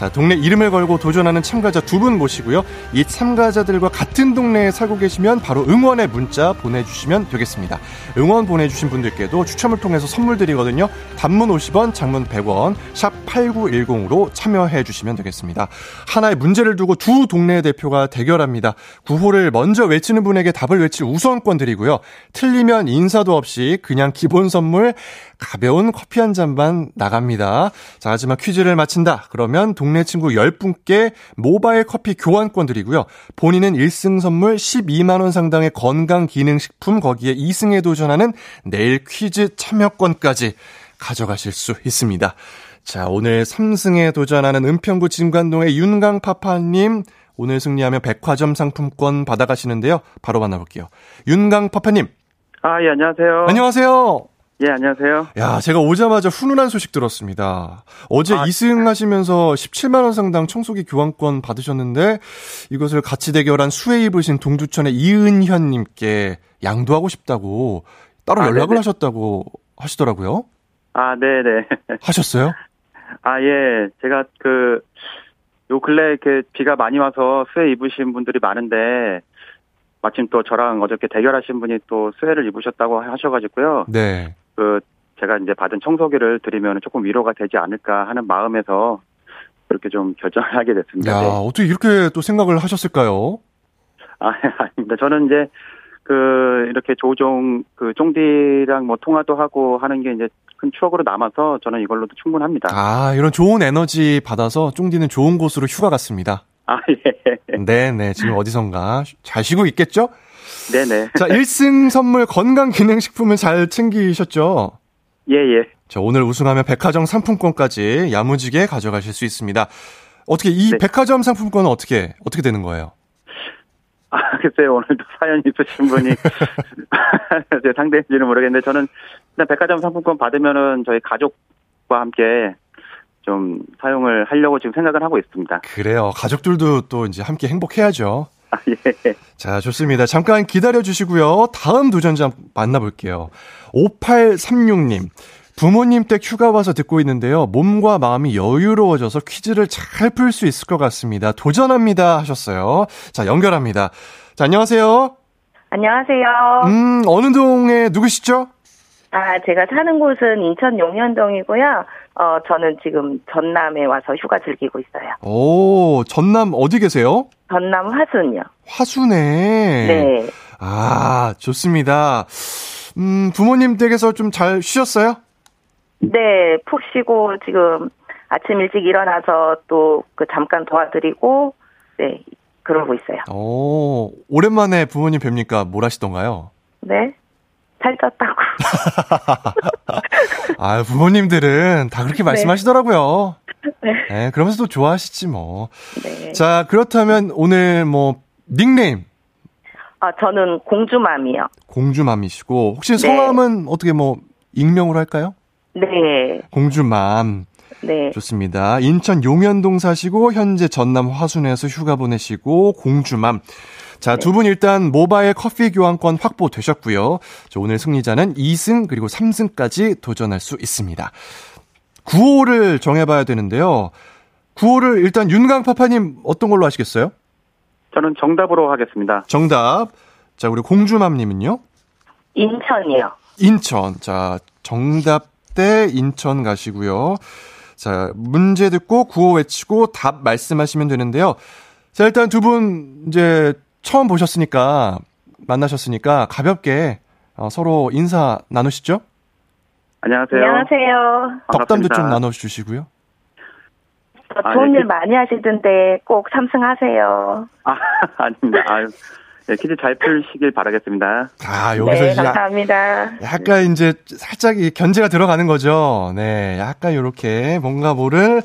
자, 동네 이름을 걸고 도전하는 참가자 두 분 모시고요. 이 참가자들과 같은 동네에 살고 계시면 바로 응원의 문자 보내주시면 되겠습니다. 응원 보내주신 분들께도 추첨을 통해서 선물 드리거든요. 단문 50원, 장문 100원, 샵 8910으로 참여해 주시면 되겠습니다. 하나의 문제를 두고 두 동네 대표가 대결합니다. 구호를 먼저 외치는 분에게 답을 외칠 우선권 드리고요. 틀리면 인사도 없이 그냥 기본 선물 가벼운 커피 한 잔만 나갑니다. 자, 하지만 퀴즈를 마친다. 그러면 동네 친구 10분께 모바일 커피 교환권 드리고요. 본인은 1승 선물 12만원 상당의 건강기능식품 거기에 2승에 도전하는 내일 퀴즈 참여권까지 가져가실 수 있습니다. 자, 오늘 3승에 도전하는 은평구 진관동의 윤강파파님, 오늘 승리하면 백화점 상품권 받아가시는데요. 바로 만나볼게요. 윤강파파님. 아, 예, 안녕하세요. 안녕하세요. 예, 안녕하세요. 야, 제가 오자마자 훈훈한 소식 들었습니다. 어제 아, 2승 하시면서 17만 원 상당 청소기 교환권 받으셨는데, 이것을 같이 대결한 수혜 입으신 동두천의 이은현 님께 양도하고 싶다고 따로 아, 연락을 네네. 하셨다고 하시더라고요. 아, 네 네. 하셨어요? 아, 예. 제가 그, 요 근래 이렇게 비가 많이 와서 수혜 입으신 분들이 많은데, 마침 또 저랑 어저께 대결하신 분이 또 수혜를 입으셨다고 하셔가지고요. 네. 그 제가 이제 받은 청소기를 드리면 조금 위로가 되지 않을까 하는 마음에서 그렇게 좀 결정을 하게 됐습니다. 야, 네. 어떻게 이렇게 또 생각을 하셨을까요? 아, 아닙니다. 저는 이제 그 이렇게 조종 그 쫑디랑 뭐 통화도 하고 하는 게 이제 큰 추억으로 남아서 저는 이걸로도 충분합니다. 아, 이런 좋은 에너지 받아서 쫑디는 좋은 곳으로 휴가 갔습니다. 아, 예. 네네. 지금 어디선가 잘 쉬고 있겠죠? 네네. 자, 1승 선물 건강기능식품을 잘 챙기셨죠? 예, 예. 자, 오늘 우승하면 백화점 상품권까지 야무지게 가져가실 수 있습니다. 어떻게 이 네. 백화점 상품권은 어떻게 어떻게 되는 거예요? 아, 글쎄요. 오늘도 사연 있으신 분이 상대인지는 모르겠는데 저는 일단 백화점 상품권 받으면은 저희 가족과 함께 좀 사용을 하려고 지금 생각을 하고 있습니다. 그래요. 가족들도 또 이제 함께 행복해야죠. 아, 예. 자, 좋습니다. 잠깐 기다려 주시고요. 다음 도전자 만나볼게요. 5836님. 부모님 댁 휴가 와서 듣고 있는데요. 몸과 마음이 여유로워져서 퀴즈를 잘 풀 수 있을 것 같습니다. 도전합니다. 하셨어요. 자, 연결합니다. 자, 안녕하세요. 안녕하세요. 음, 어느 동에 누구시죠? 아, 제가 사는 곳은 인천 용현동이고요. 어, 저는 지금 전남에 와서 휴가 즐기고 있어요. 오, 전남 어디 계세요? 전남 화순요. 화순에? 네. 아, 좋습니다. 음, 부모님 댁에서 좀 잘 쉬셨어요? 네, 푹 쉬고 지금 아침 일찍 일어나서 또 그 잠깐 도와드리고 네 그러고 있어요. 오, 오랜만에 부모님 뵙니까 뭘 하시던가요? 네, 살쪘다고. 아, 부모님들은 다 그렇게 말씀하시더라고요. 네. 네, 그러면서 도 좋아하시지 뭐. 네. 자, 그렇다면 오늘 뭐 닉네임 아 저는 공주맘이요. 공주맘이시고 혹시 네. 성함은 어떻게 뭐 익명으로 할까요? 네, 공주맘. 네, 좋습니다. 인천 용현동 사시고 현재 전남 화순에서 휴가 보내시고 공주맘. 자, 두 분 일단 모바일 커피 교환권 확보되셨고요. 자, 오늘 승리자는 2승 그리고 3승까지 도전할 수 있습니다. 9호를 정해봐야 되는데요. 9호를 일단 윤강파파님 어떤 걸로 하시겠어요? 저는 정답으로 하겠습니다. 정답. 자, 우리 공주맘님은요? 인천이요. 인천. 자, 정답 대 인천 가시고요. 자, 문제 듣고 구호 외치고 답 말씀하시면 되는데요. 자, 일단 두 분 이제 처음 보셨으니까 만나셨으니까 가볍게 어, 서로 인사 나누시죠? 안녕하세요. 안녕하세요. 덕담도 반갑습니다. 좀 나눠 주시고요. 저 아, 좋은 네, 일 많이 하시던데 꼭 삼승하세요. 아, 아닙니다. 아유, 네, 퀴즈 잘 풀시길 바라겠습니다. 아, 여기서 네, 이제 감사합니다. 약간 이제 살짝 이 견제가 들어가는 거죠. 네, 약간 요렇게 뭔가 모를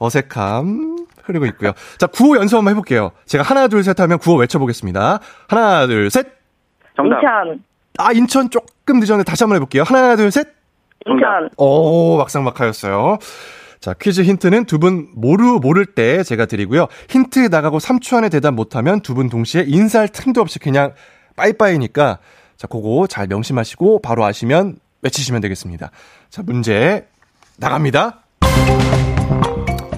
어색함 흐르고 있고요. 자, 구호 연습 한번 해볼게요. 제가 하나, 둘, 셋 하면 구호 외쳐보겠습니다. 하나, 둘, 셋. 정답. 인천, 아, 인천 조금 늦었는데 다시 한번 해볼게요. 하나, 둘, 셋. 인천. 오, 막상막하였어요. 자, 퀴즈 힌트는 두 분 모르, 모를 때 제가 드리고요. 힌트 나가고 3초 안에 대답 못하면 두 분 동시에 인사할 틈도 없이 그냥 빠이빠이니까 자, 그거 잘 명심하시고 바로 아시면 외치시면 되겠습니다. 자, 문제 나갑니다.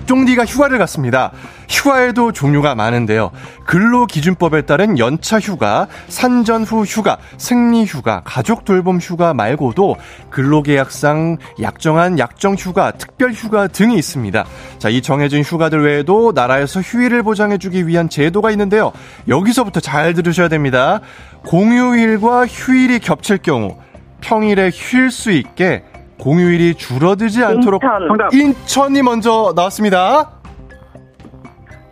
쫑디가 휴가를 갔습니다. 휴가에도 종류가 많은데요. 근로기준법에 따른 연차 휴가, 산전 후 휴가, 생리 휴가, 가족 돌봄 휴가 말고도 근로계약상 약정한 약정 휴가, 특별 휴가 등이 있습니다. 자, 이 정해진 휴가들 외에도 나라에서 휴일을 보장해주기 위한 제도가 있는데요. 여기서부터 잘 들으셔야 됩니다. 공휴일과 휴일이 겹칠 경우 평일에 쉴 수 있게 공휴일이 줄어들지 않도록 인천. 정답. 인천이 먼저 나왔습니다.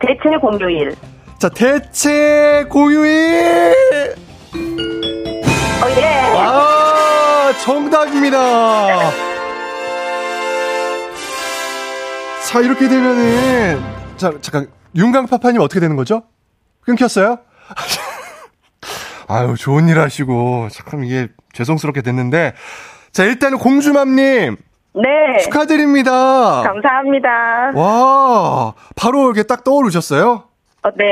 대체 공휴일. 자, 대체 공휴일! 어, 예. 아, 정답입니다. 자, 이렇게 되면은, 자, 잠깐, 윤강파파님 어떻게 되는 거죠? 끊겼어요? 아유, 좋은 일 하시고, 참 이게 죄송스럽게 됐는데, 자, 일단은 공주맘님, 네. 축하드립니다. 감사합니다. 와, 바로 이렇게 딱 떠오르셨어요? 어, 네.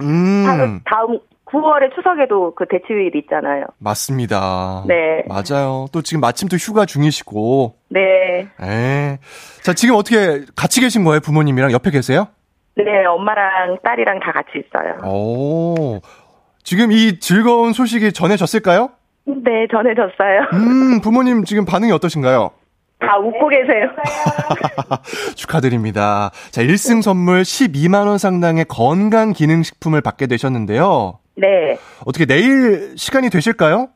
음, 다음 9월에 추석에도 그 대치휴일 있잖아요. 맞습니다. 네. 맞아요. 또 지금 마침 또 휴가 중이시고, 네. 에. 자, 지금 어떻게 같이 계신 거예요? 부모님이랑 옆에 계세요? 네, 엄마랑 딸이랑 다 같이 있어요. 오. 지금 이 즐거운 소식이 전해졌을까요? 네, 전해졌어요. 음, 부모님 지금 반응이 어떠신가요? 다 웃고 계세요. 축하드립니다. 자, 1승 선물 12만원 상당의 건강기능식품을 받게 되셨는데요. 네. 어떻게 내일 시간이 되실까요?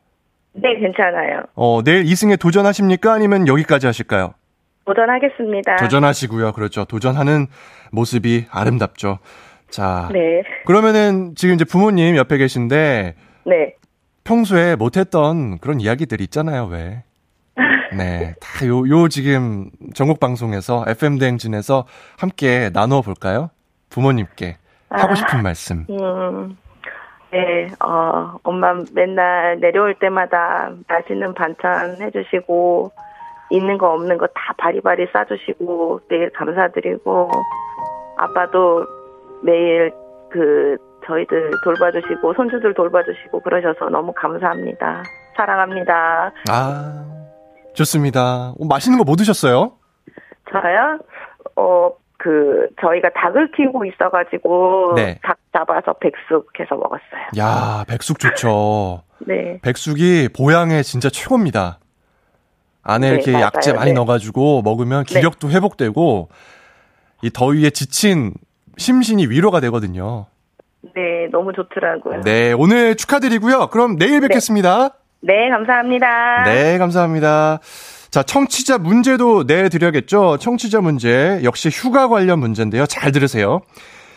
네, 괜찮아요. 어, 내일 2승에 도전하십니까? 아니면 여기까지 하실까요? 도전하겠습니다. 도전하시고요. 그렇죠. 도전하는 모습이 아름답죠. 자. 네. 그러면은 지금 이제 부모님 옆에 계신데 네. 평소에 못했던 그런 이야기들 있잖아요, 왜? 네. 다 요, 요 지금 전국 방송에서 FM 대행진에서 함께 나누어 볼까요? 부모님께 하고 아. 싶은 말씀. 음, 네, 어, 엄마 맨날 내려올 때마다 맛있는 반찬 해주시고, 있는 거 없는 거 다 바리바리 싸주시고, 매일 감사드리고, 아빠도 매일 그, 저희들 돌봐주시고, 손주들 돌봐주시고, 그러셔서 너무 감사합니다. 사랑합니다. 아. 좋습니다. 어, 맛있는 거 뭐 드셨어요? 저요? 어, 그, 저희가 닭을 키우고 있어가지고, 네. 닭 잡아서 백숙 해서 먹었어요. 야, 백숙 좋죠. 네. 백숙이 보양에 진짜 최고입니다. 안에 네, 이렇게 맞아요. 약재 많이 네. 넣어가지고 먹으면 기력도 회복되고 이 더위에 지친 심신이 위로가 되거든요. 네, 너무 좋더라고요. 네, 오늘 축하드리고요. 그럼 내일 뵙겠습니다. 네, 감사합니다. 네, 감사합니다. 자, 청취자 문제도 내드려야겠죠? 청취자 문제, 역시 휴가 관련 문제인데요. 잘 들으세요.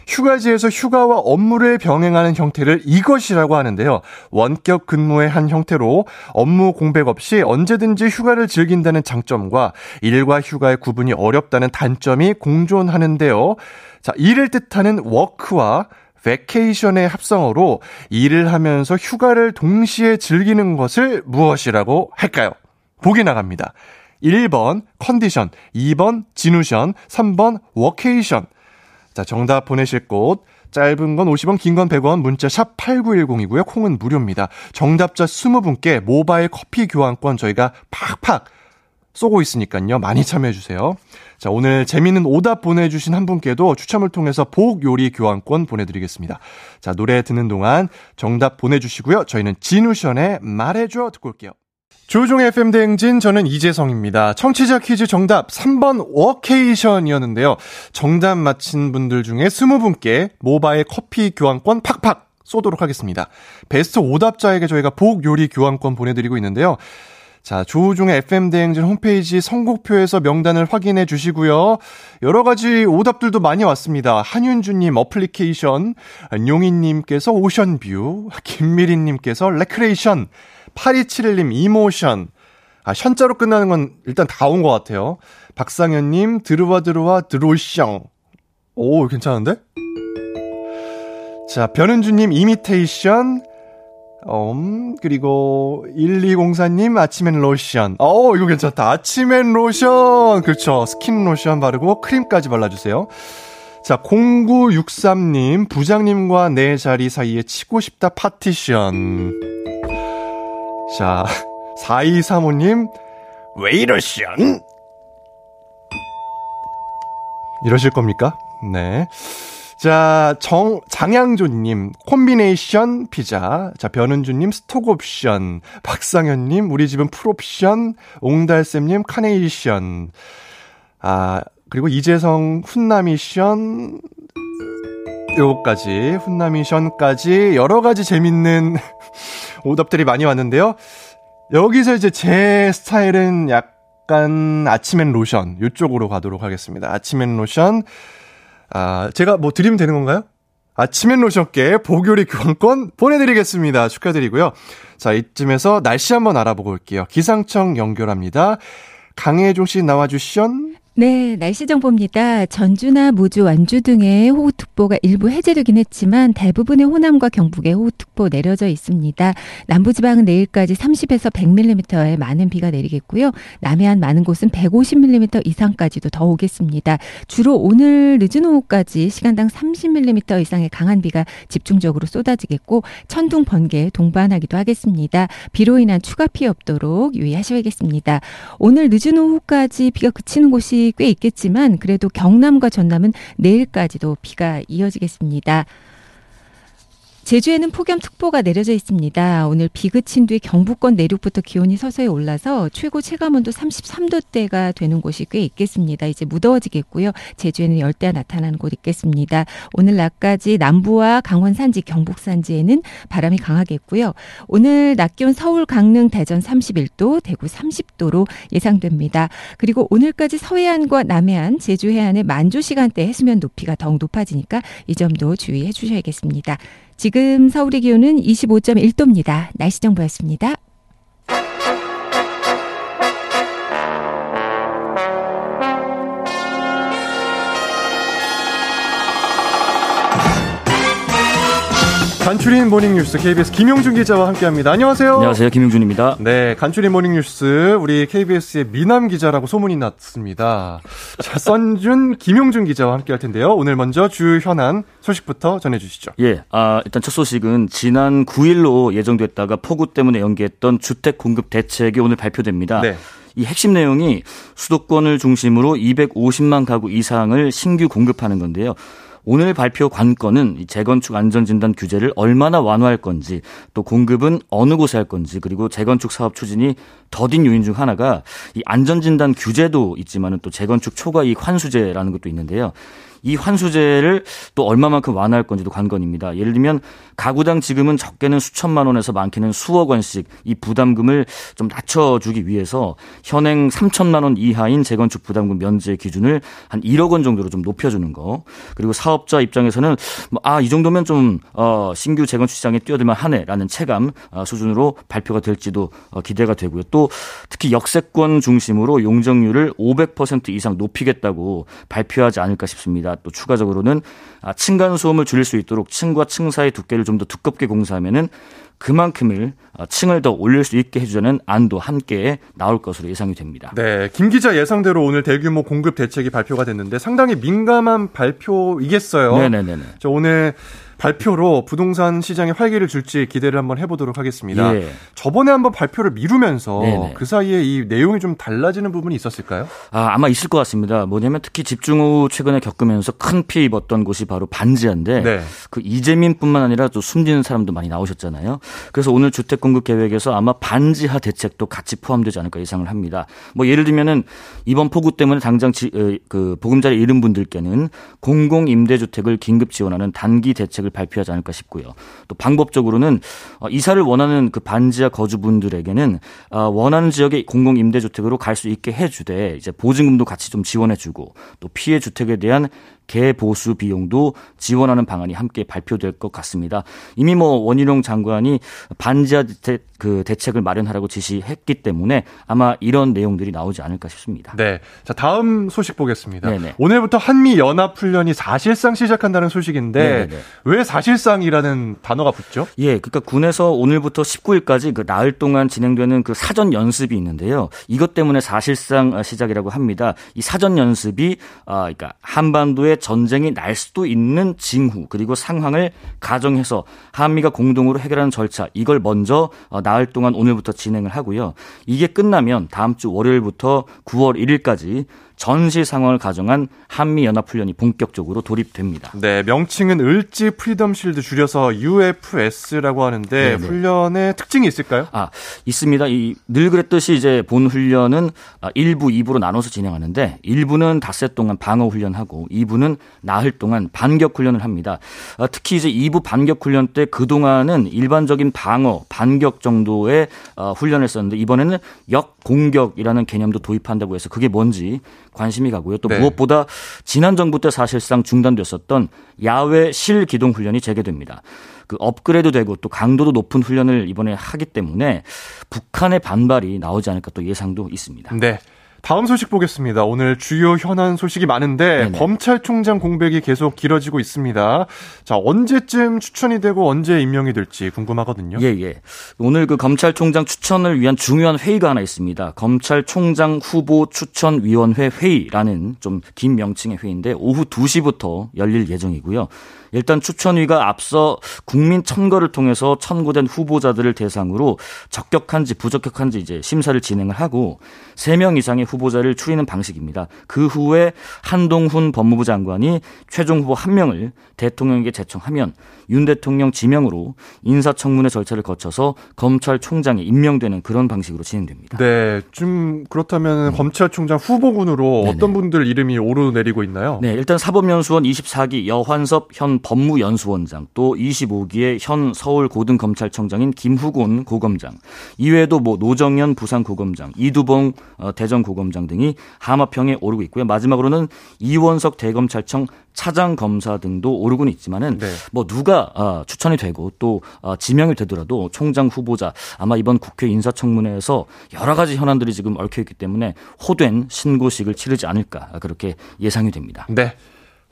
휴가지에서 휴가와 업무를 병행하는 형태를 이것이라고 하는데요. 원격 근무의 한 형태로 업무 공백 없이 언제든지 휴가를 즐긴다는 장점과 일과 휴가의 구분이 어렵다는 단점이 공존하는데요. 자, 이를 뜻하는 work와 vacation의 합성어로 일을 하면서 휴가를 동시에 즐기는 것을 무엇이라고 할까요? 보기 나갑니다. 1번 컨디션, 2번 지누션, 3번 워케이션. 자, 정답 보내실 곳 짧은 건 50원, 긴 건 100원, 문자 샵 8910이고요. 콩은 무료입니다. 정답자 20분께 모바일 커피 교환권 저희가 팍팍 쏘고 있으니까요. 많이 참여해 주세요. 자, 오늘 재미있는 오답 보내주신 한 분께도 추첨을 통해서 복 요리 교환권 보내드리겠습니다. 자, 노래 듣는 동안 정답 보내주시고요. 저희는 진우션의 말해줘 듣고 올게요. 조종의 FM 대행진 저는 이재성입니다. 청취자 퀴즈 정답 3번 워케이션이었는데요. 정답 맞힌 분들 중에 20분께 모바일 커피 교환권 팍팍 쏘도록 하겠습니다. 베스트 오답자에게 저희가 복 요리 교환권 보내드리고 있는데요. 자, 조우종의 FM대행진 홈페이지 선곡표에서 명단을 확인해 주시고요. 여러 가지 오답들도 많이 왔습니다. 한윤주님 어플리케이션, 용인님께서 ocean view, 김미린님께서 레크레이션, 8271님 emotion, 아, 션자로 끝나는 건 일단 다 온 것 같아요. 박상현님, 들어와, 들어와, 드로샹. 오, 괜찮은데? 자, 변은주님, 이미테이션, 음, 그리고 1204님 아침엔 로션. 어, 이거 괜찮다. 아침엔 로션. 그렇죠. 스킨 로션 바르고 크림까지 발라주세요. 자, 0963님, 부장님과 내 자리 사이에 치고 싶다 파티션. 자, 4235님, 왜 이러션? 이러실 겁니까? 네. 자, 정, 장양조님, 콤비네이션 피자. 자, 변은주님, 스톡옵션. 박상현님, 우리 집은 풀옵션. 옹달쌤님, 카네이션. 아, 그리고 이재성, 훈남이션. 요거까지, 훈남이션까지 여러 가지 재밌는 오답들이 많이 왔는데요. 여기서 이제 제 스타일은 약간 아침엔 로션. 요쪽으로 가도록 하겠습니다. 아침엔 로션. 아, 제가 뭐 드리면 되는 건가요? 아침엔 로션께 보교리 교환권 보내드리겠습니다. 축하드리고요. 자, 이쯤에서 날씨 한번 알아보고 올게요. 기상청 연결합니다. 강혜종 씨 나와주션. 네, 날씨 정보입니다. 전주나 무주, 완주 등의 호우특보가 일부 해제되긴 했지만 대부분의 호남과 경북에 호우특보 내려져 있습니다. 남부지방은 내일까지 30에서 100mm의 많은 비가 내리겠고요. 남해안 많은 곳은 150mm 이상까지도 더 오겠습니다. 주로 오늘 늦은 오후까지 시간당 30mm 이상의 강한 비가 집중적으로 쏟아지겠고 천둥, 번개 동반하기도 하겠습니다. 비로 인한 추가 피해 없도록 유의하셔야겠습니다. 오늘 늦은 오후까지 비가 그치는 곳이 꽤 있겠지만 그래도 경남과 전남은 내일까지도 비가 이어지겠습니다. 제주에는 폭염특보가 내려져 있습니다. 오늘 비 그친 뒤 경북권 내륙부터 기온이 서서히 올라서 최고 체감온도 33도대가 되는 곳이 꽤 있겠습니다. 이제 무더워지겠고요. 제주에는 열대야 나타나는 곳 있겠습니다. 오늘 낮까지 남부와 강원 산지, 경북 산지에는 바람이 강하겠고요. 오늘 낮 기온 서울, 강릉, 대전 31도, 대구 30도로 예상됩니다. 그리고 오늘까지 서해안과 남해안, 제주 해안의 만조 시간대 해수면 높이가 더욱 높아지니까 이 점도 주의해 주셔야겠습니다. 지금 서울의 기온은 25.1도입니다. 날씨 정보였습니다. 간추린 모닝뉴스 KBS 김용준 기자와 함께합니다. 안녕하세요. 안녕하세요. 김용준입니다. 네, 간추린 모닝뉴스 우리 KBS의 미남 기자라고 소문이 났습니다. 자, 썬준 김용준 기자와 함께할 텐데요. 오늘 먼저 주현안 소식부터 전해주시죠. 예, 아 일단 첫 소식은 지난 9일로 예정됐다가 폭우 때문에 연기했던 주택 공급 대책이 오늘 발표됩니다. 네. 이 핵심 내용이 수도권을 중심으로 250만 가구 이상을 신규 공급하는 건데요. 오늘 발표 관건은 재건축 안전진단 규제를 얼마나 완화할 건지 또 공급은 어느 곳에 할 건지 그리고 재건축 사업 추진이 더딘 요인 중 하나가 이 안전진단 규제도 있지만은 또 재건축 초과 이익 환수제라는 것도 있는데요. 이 환수제를 또 얼마만큼 완화할 건지도 관건입니다. 예를 들면 가구당 지금은 적게는 수천만 원에서 많게는 수억 원씩 이 부담금을 좀 낮춰주기 위해서 현행 3천만 원 이하인 재건축 부담금 면제 기준을 한 1억 원 정도로 좀 높여주는 거. 그리고 사업자 입장에서는 뭐, 아, 이 정도면 좀, 어, 신규 재건축 시장에 뛰어들만 하네라는 체감 어, 수준으로 발표가 될지도 어, 기대가 되고요. 또 특히 역세권 중심으로 용적률을 500% 이상 높이겠다고 발표하지 않을까 싶습니다. 또 추가적으로는 아, 층간 소음을 줄일 수 있도록 층과 층 사이 두께를 좀 더 두껍게 공사하면은 그만큼을 어, 층을 더 올릴 수 있게 해주자는 안도 함께 나올 것으로 예상이 됩니다. 네, 김 기자 예상대로 오늘 대규모 공급 대책이 발표가 됐는데 상당히 민감한 발표이겠어요. 네네네. 저 오늘 발표로 부동산 시장에 활기를 줄지 기대를 한번 해보도록 하겠습니다. 예. 저번에 한번 발표를 미루면서 네네. 그 사이에 이 내용이 좀 달라지는 부분이 있었을까요? 아, 아마 있을 것 같습니다. 뭐냐면 특히 집중호우 최근에 겪으면서 큰 피해 입었던 곳이 바로 반지하인데 네. 그 이재민뿐만 아니라 또 숨지는 사람도 많이 나오셨잖아요. 그래서 오늘 주택 공급 계획에서 아마 반지하 대책도 같이 포함되지 않을까 예상을 합니다. 뭐 예를 들면은 이번 폭우 때문에 당장 지, 어, 그 보금자리 잃은 분들께는 공공 임대주택을 긴급 지원하는 단기 대책 을 발표하지 않을까 싶고요. 또 방법적으로는 어, 이사를 원하는 그 반지하 거주분들에게는 어, 원하는 지역의 공공 임대주택으로 갈 수 있게 해주되 이제 보증금도 같이 좀 지원해주고 또 피해 주택에 대한 개보수 비용도 지원하는 방안이 함께 발표될 것 같습니다. 이미 뭐 원희룡 장관이 반지하 대, 그 대책을 마련하라고 지시했기 때문에 아마 이런 내용들이 나오지 않을까 싶습니다. 네. 자, 다음 소식 보겠습니다. 네네. 오늘부터 한미 연합 훈련이 사실상 시작한다는 소식인데 네네. 왜 사실상이라는 단어가 붙죠? 예, 그러니까 군에서 오늘부터 19일까지 그 나흘 동안 진행되는 그 사전 연습이 있는데요. 이것 때문에 사실상 시작이라고 합니다. 이 사전 연습이 아 그러니까 한반도의 전쟁이 날 수도 있는 징후 그리고 상황을 가정해서 한미가 공동으로 해결하는 절차 이걸 먼저 어, 나흘 동안 오늘부터 진행을 하고요. 이게 끝나면 다음 주 월요일부터 9월 1일까지 전시 상황을 가정한 한미 연합 훈련이 본격적으로 돌입됩니다. 네, 명칭은 을지 프리덤 실드 줄여서 UFS라고 하는데 네네. 네. 훈련의 특징이 있을까요? 아, 있습니다. 이 늘 그랬듯이 이제 본 훈련은 1부, 아, 2부로 나눠서 진행하는데 1부는 닷새 동안 방어 훈련하고 2부는 나흘 동안 반격 훈련을 합니다. 아, 특히 이제 2부 반격 훈련 때 그동안은 일반적인 방어, 반격 정도의 어, 훈련을 했었는데 이번에는 역 공격이라는 개념도 도입한다고 해서 그게 뭔지 관심이 가고요. 또 네. 무엇보다 지난 정부 때 사실상 중단됐었던 야외 실기동 훈련이 재개됩니다. 그 업그레이드 되고 또 강도도 높은 훈련을 이번에 하기 때문에 북한의 반발이 나오지 않을까 또 예상도 있습니다. 네. 다음 소식 보겠습니다. 오늘 주요 현안 소식이 많은데 네네. 검찰총장 공백이 계속 길어지고 있습니다. 자, 언제쯤 추천이 되고 언제 임명이 될지 궁금하거든요. 예, 예. 오늘 그 검찰총장 추천을 위한 중요한 회의가 하나 있습니다. 검찰총장 후보 추천위원회 회의라는 좀 긴 명칭의 회의인데 오후 2시부터 열릴 예정이고요. 일단 추천위가 앞서 국민 참거를 통해서 선고된 후보자들을 대상으로 적격한지 부적격한지 이제 심사를 진행을 하고 3명 이상의 후보자를 추리는 방식입니다. 그 후에 한동훈 법무부 장관이 최종 후보 1명을 대통령에게 제청하면 윤 대통령 지명으로 인사청문회 절차를 거쳐서 검찰총장에 임명되는 그런 방식으로 진행됩니다. 네, 좀 그렇다면 음. 검찰총장 후보군으로 네네. 어떤 분들 이름이 오르내리고 있나요? 네, 일단 사법연수원 24기 여환섭 현 법무연수원장 또 25기의 현 서울고등검찰청장인 김후곤 고검장 이외에도 뭐 노정현 부산고검장 이두봉 어, 대전고검장 등이 하마평에 오르고 있고요. 마지막으로는 이원석 대검찰청 차장 검사 등도 오르곤 있지만은 네. 뭐 누가 어, 추천이 되고 또 어, 지명이 되더라도 총장 후보자 아마 이번 국회 인사청문회에서 여러 가지 현안들이 지금 얽혀 있기 때문에 호된 신고식을 치르지 않을까 그렇게 예상이 됩니다. 네.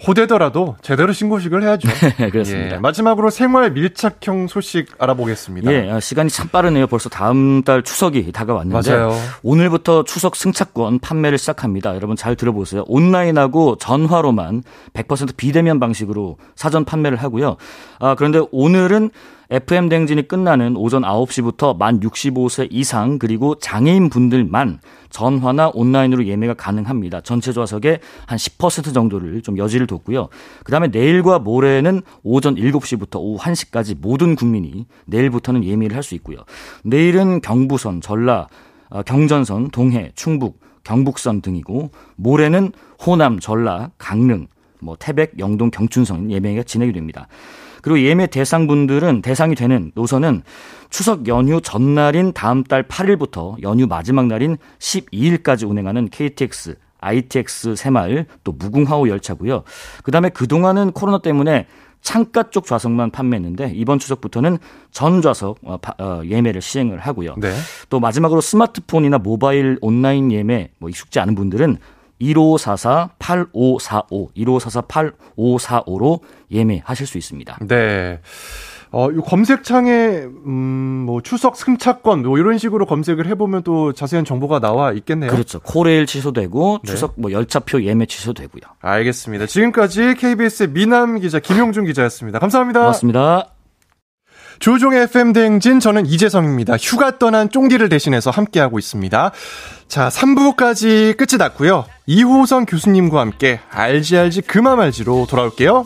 호되더라도 제대로 신고식을 해야죠. 네, 그렇습니다. 예, 마지막으로 생활 밀착형 소식 알아보겠습니다. 예, 아, 시간이 참 빠르네요. 벌써 다음 달 추석이 다가왔는데 맞아요. 오늘부터 추석 승차권 판매를 시작합니다. 여러분 잘 들어보세요. 온라인하고 전화로만 100% 비대면 방식으로 사전 판매를 하고요. 아, 그런데 오늘은 FM 댕진이 끝나는 오전 9시부터 만 65세 이상 그리고 장애인 분들만 전화나 온라인으로 예매가 가능합니다. 전체 좌석의 한 10% 정도를 좀 여지를 뒀고요. 그다음에 내일과 모레는 오전 7시부터 오후 1시까지 모든 국민이 내일부터는 예매를 할 수 있고요. 내일은 경부선, 전라, 어, 경전선, 동해, 충북, 경북선 등이고 모레는 호남, 전라, 강릉, 뭐 태백, 영동, 경춘성 예매가 진행이 됩니다. 그리고 예매 대상분들은 대상이 되는 노선은 추석 연휴 전날인 다음 달 8일부터 연휴 마지막 날인 12일까지 운행하는 KTX, ITX 새마을 또 무궁화호 열차고요. 그다음에 그동안은 코로나 때문에 창가 쪽 좌석만 판매했는데 이번 추석부터는 전 좌석 어, 어, 예매를 시행을 하고요. 네. 또 마지막으로 스마트폰이나 모바일 온라인 예매 뭐 익숙지 않은 분들은 1544-8545, 1544-8545로 예매하실 수 있습니다. 네. 어, 이 검색창에, 음, 뭐, 추석 승차권, 뭐, 이런 식으로 검색을 해보면 또 자세한 정보가 나와 있겠네요. 그렇죠. 코레일 취소되고, 네. 추석 뭐, 열차표 예매 취소되고요. 알겠습니다. 지금까지 KBS의 미남 기자, 김용준 기자였습니다. 감사합니다. 고맙습니다. 조종의 FM 대행진, 저는 이재성입니다. 휴가 떠난 쫑디를 대신해서 함께하고 있습니다. 자, 3부까지 끝이 났고요. 이호선 교수님과 함께 알지 알지 그만 알지로 돌아올게요.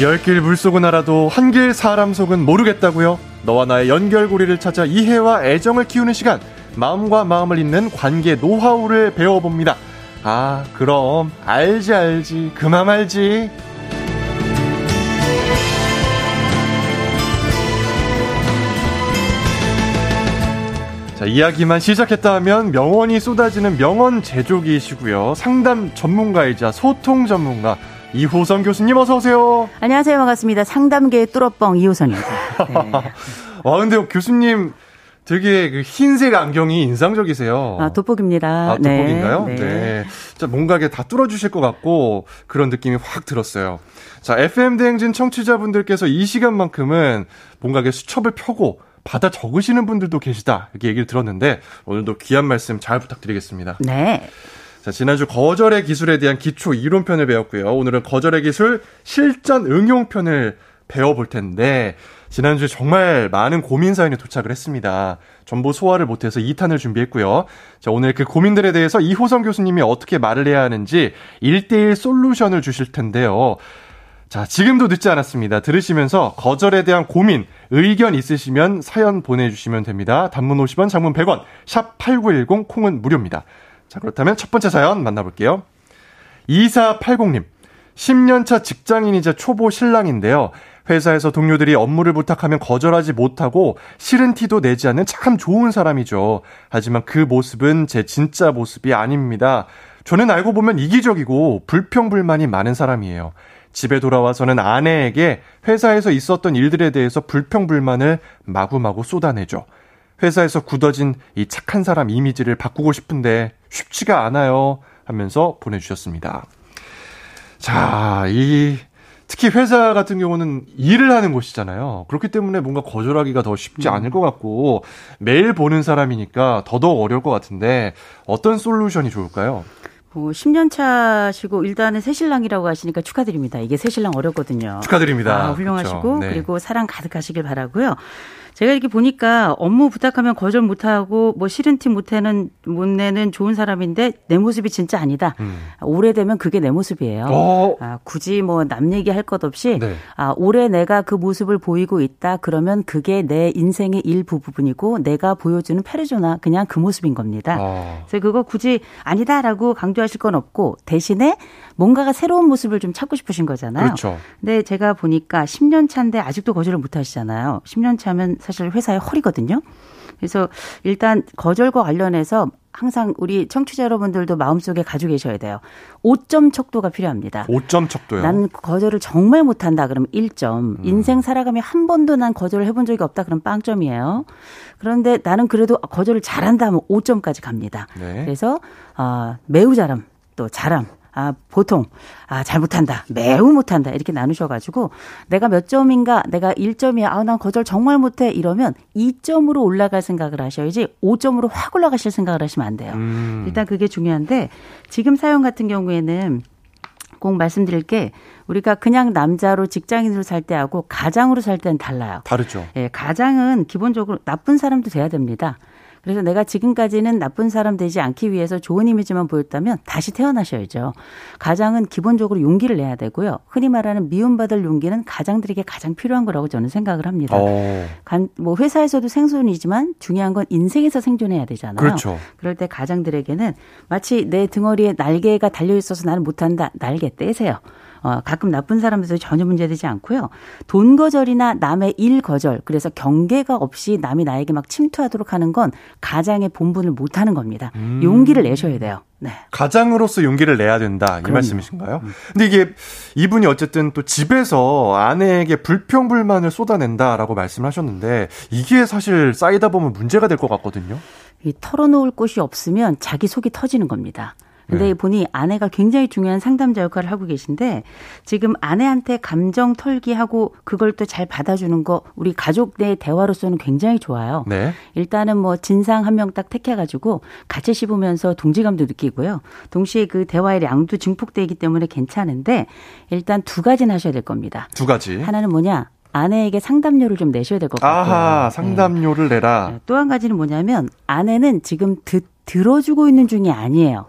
10길 물속은 알아도 한 길 사람 속은 모르겠다고요? 너와 나의 연결고리를 찾아 이해와 애정을 키우는 시간 마음과 마음을 잇는 관계 노하우를 배워봅니다. 아 그럼 알지 알지 그만 알지 자, 이야기만 시작했다 하면 명언이 쏟아지는 명언 제조기이시고요. 상담 전문가이자 소통 전문가 이호선 교수님 어서 오세요. 안녕하세요. 반갑습니다. 상담계 뚜러뻥 이호선입니다. 네. 와 근데 교수님 되게 그 흰색 안경이 인상적이세요. 아, 돋보기입니다. 아, 돋보기인가요? 네. 네. 자, 뭔가 이게 다 뚫어주실 것 같고 그런 느낌이 확 들었어요. 자, FM 대행진 청취자분들께서 이 시간만큼은 뭔가 게 수첩을 펴고 받아 적으시는 분들도 계시다. 이렇게 얘기를 들었는데 오늘도 귀한 말씀 잘 부탁드리겠습니다. 네. 자, 지난주 거절의 기술에 대한 기초 이론편을 배웠고요. 오늘은 거절의 기술 실전 응용편을 배워볼 텐데, 지난주에 정말 많은 고민 사연이 도착을 했습니다. 전부 소화를 못해서 2탄을 준비했고요. 자, 오늘 그 고민들에 대해서 이호성 교수님이 어떻게 말을 해야 하는지 1대1 솔루션을 주실 텐데요. 자, 지금도 늦지 않았습니다. 들으시면서 거절에 대한 고민, 의견 있으시면 사연 보내주시면 됩니다. 단문 50원, 장문 100원, 샵 8910, 콩은 무료입니다. 자, 그렇다면 첫 번째 사연 만나볼게요. 2480님. 10년차 직장인이자 초보 신랑인데요. 회사에서 동료들이 업무를 부탁하면 거절하지 못하고 싫은 티도 내지 않는 참 좋은 사람이죠. 하지만 그 모습은 제 진짜 모습이 아닙니다. 저는 알고 보면 이기적이고 불평불만이 많은 사람이에요. 집에 돌아와서는 아내에게 회사에서 있었던 일들에 대해서 불평불만을 마구마구 쏟아내죠. 회사에서 굳어진 이 착한 사람 이미지를 바꾸고 싶은데 쉽지가 않아요. 하면서 보내주셨습니다. 자, 이, 특히 회사 같은 경우는 일을 하는 곳이잖아요. 그렇기 때문에 뭔가 거절하기가 더 쉽지 음. 않을 것 같고, 매일 보는 사람이니까 더더욱 어려울 것 같은데, 어떤 솔루션이 좋을까요? 뭐 10년 차시고 일단은 새신랑이라고 하시니까 축하드립니다. 이게 새신랑 어렵거든요. 축하드립니다. 아, 훌륭하시고 그렇죠. 네. 그리고 사랑 가득하시길 바라고요. 제가 이렇게 보니까 업무 부탁하면 거절 못하고 뭐 싫은 티 못내는 못 내는 좋은 사람인데 내 모습이 진짜 아니다. 음. 오래되면 그게 내 모습이에요. 어. 아, 굳이 뭐 남 얘기할 것 없이 네. 아, 올해 내가 그 모습을 보이고 있다. 그러면 그게 내 인생의 일부 분이고 내가 보여주는 페르조나 그냥 그 모습인 겁니다. 어. 그래서 그거 굳이 아니다라고 강조하실 건 없고 대신에 뭔가가 새로운 모습을 좀 찾고 싶으신 거잖아요. 그렇죠. 근데 제가 보니까 10년 차인데 아직도 거절을 못 하시잖아요. 10년 차면 사실 회사의 허리거든요. 그래서 일단 거절과 관련해서 항상 우리 청취자 여러분들도 마음속에 가지고 계셔야 돼요. 5점 척도가 필요합니다. 5점 척도요? 난 거절을 정말 못한다 그러면 1점. 음. 인생 살아가며 한 번도 난 거절을 해본 적이 없다 그러면 빵점이에요. 그런데 나는 그래도 거절을 잘한다 하면 5점까지 갑니다. 네. 그래서 어, 매우 잘함 또 잘함 아, 보통, 아, 잘 못한다. 매우 못한다. 이렇게 나누셔가지고, 내가 몇 점인가, 내가 1점이야. 아, 난 거절 정말 못해. 이러면 2점으로 올라갈 생각을 하셔야지 5점으로 확 올라가실 생각을 하시면 안 돼요. 음. 일단 그게 중요한데, 지금 사연 같은 경우에는 꼭 말씀드릴 게 우리가 그냥 남자로 직장인으로 살 때하고 가장으로 살 때는 달라요. 다르죠. 예, 가장은 기본적으로 나쁜 사람도 돼야 됩니다. 그래서 내가 지금까지는 나쁜 사람 되지 않기 위해서 좋은 이미지만 보였다면 다시 태어나셔야죠. 가장은 기본적으로 용기를 내야 되고요. 흔히 말하는 미움받을 용기는 가장들에게 가장 필요한 거라고 저는 생각을 합니다. 어. 뭐 회사에서도 생존이지만 중요한 건 인생에서 생존해야 되잖아요. 그렇죠. 그럴 때 가장들에게는 마치 내 등어리에 날개가 달려 있어서 나는 못한다. 날개 떼세요. 어, 가끔 나쁜 사람들도 전혀 문제되지 않고요. 돈 거절이나 남의 일 거절, 그래서 경계가 없이 남이 나에게 막 침투하도록 하는 건 가장의 본분을 못 하는 겁니다. 음. 용기를 내셔야 돼요. 네. 가장으로서 용기를 내야 된다. 이 그럼요. 말씀이신가요? 음. 근데 이게 이분이 어쨌든 또 집에서 아내에게 불평 불만을 쏟아낸다라고 말씀하셨는데 이게 사실 쌓이다 보면 문제가 될 것 같거든요. 이 털어놓을 곳이 없으면 자기 속이 터지는 겁니다. 근데 네. 보니 아내가 굉장히 중요한 상담자 역할을 하고 계신데 지금 아내한테 감정 털기하고 그걸 또 잘 받아주는 거 우리 가족 내 대화로서는 굉장히 좋아요. 네. 일단은 뭐 진상 한 명 딱 택해가지고 같이 씹으면서 동지감도 느끼고요. 동시에 그 대화의 양도 증폭되기 때문에 괜찮은데 일단 두 가지는 하셔야 될 겁니다. 두 가지. 하나는 뭐냐? 아내에게 상담료를 좀 내셔야 될 것 같아요. 아하, 상담료를 네. 내라. 네. 또한 가지는 뭐냐면 아내는 지금 듣, 들어주고 있는 중이 아니에요.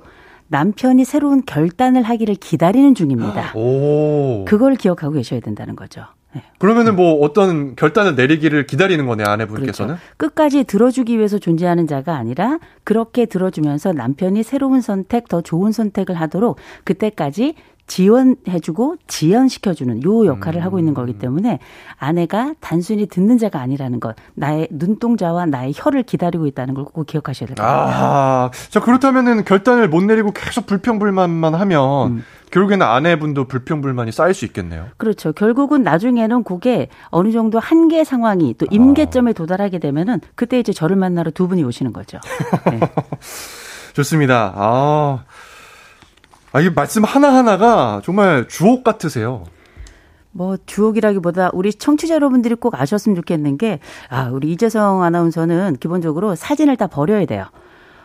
남편이 새로운 결단을 하기를 기다리는 중입니다. 오. 그걸 기억하고 계셔야 된다는 거죠. 네. 그러면은 뭐 어떤 결단을 내리기를 기다리는 거네 아내분께서는 그렇죠. 끝까지 들어주기 위해서 존재하는 자가 아니라 그렇게 들어주면서 남편이 새로운 선택 더 좋은 선택을 하도록 그때까지 지원해주고 지연시켜주는 요 역할을 음. 하고 있는 거기 때문에 아내가 단순히 듣는 자가 아니라는 것, 나의 눈동자와 나의 혀를 기다리고 있다는 걸 꼭 기억하셔야 될 것 같아요. 아, 자 그렇다면은 결단을 못 내리고 계속 불평불만만 하면 음. 결국에는 아내분도 불평불만이 쌓일 수 있겠네요. 그렇죠. 결국은 나중에는 그게 어느 정도 한계 상황이 또 임계점에 아. 도달하게 되면은 그때 이제 저를 만나러 두 분이 오시는 거죠. 네. 좋습니다. 아. 아, 이 말씀 하나하나가 정말 주옥 같으세요. 뭐 주옥이라기보다 우리 청취자 여러분들이 꼭 아셨으면 좋겠는 게 아, 우리 이재성 아나운서는 기본적으로 사진을 다 버려야 돼요.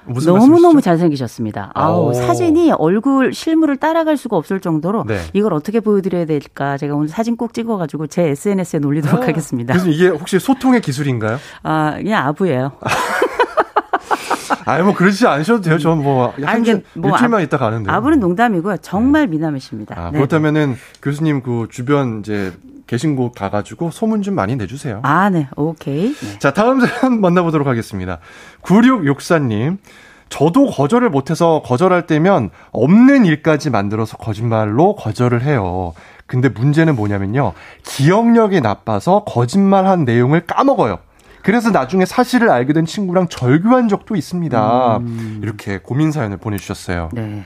너무너무 잘생기셨습니다. 아우, 사진이 얼굴 실물을 따라갈 수가 없을 정도로 네. 이걸 어떻게 보여드려야 될까 제가 오늘 사진 꼭 찍어가지고 제 SNS에 놀리도록 아, 하겠습니다. 그래서 이게 혹시 소통의 기술인가요? 아, 그냥 아부예요. 아니 뭐 그러지 않으셔도 돼요. 저는 뭐한 뭐 일주일만 있다 가는데. 아부는 농담이고요. 정말 미남이십니다. 아, 네. 그렇다면은 교수님 그 주변 이제 계신 곳 가가지고 소문 좀 많이 내주세요. 아, 네. 오케이. 네. 자, 다음 사연 만나보도록 하겠습니다. 9664님. 저도 거절을 못해서 거절할 때면 없는 일까지 만들어서 거짓말로 거절을 해요. 근데 문제는 뭐냐면요. 기억력이 나빠서 거짓말한 내용을 까먹어요. 그래서 나중에 사실을 알게 된 친구랑 절교한 적도 있습니다. 음. 이렇게 고민 사연을 보내주셨어요. 네.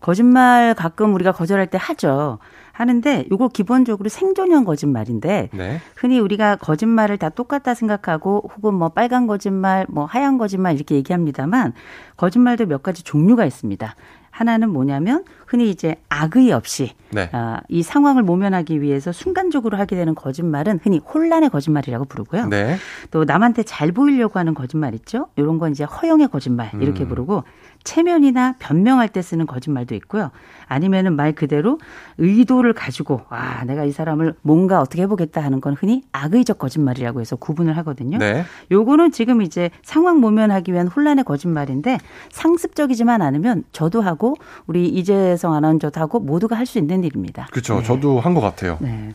거짓말 가끔 우리가 거절할 때 하죠. 하는데 이거 기본적으로 생존형 거짓말인데 네. 흔히 우리가 거짓말을 다 똑같다 생각하고 혹은 뭐 빨간 거짓말, 뭐 하얀 거짓말 이렇게 얘기합니다만 거짓말도 몇 가지 종류가 있습니다. 하나는 뭐냐면 흔히 이제 악의 없이 네. 어, 이 상황을 모면하기 위해서 순간적으로 하게 되는 거짓말은 흔히 혼란의 거짓말이라고 부르고요. 네. 또 남한테 잘 보이려고 하는 거짓말 있죠. 이런 건 이제 허용의 거짓말 이렇게 음. 부르고 체면이나 변명할 때 쓰는 거짓말도 있고요. 아니면은 말 그대로 의도를 가지고 와 내가 이 사람을 뭔가 어떻게 해보겠다 하는 건 흔히 악의적 거짓말이라고 해서 구분을 하거든요. 네. 요거는 지금 이제 상황 모면하기 위한 혼란의 거짓말인데 상습적이지만 않으면 저도 하고 우리 이재성 아나운서도 하고 모두가 할 수 있는 일입니다. 그렇죠. 네. 저도 한 것 같아요. 네.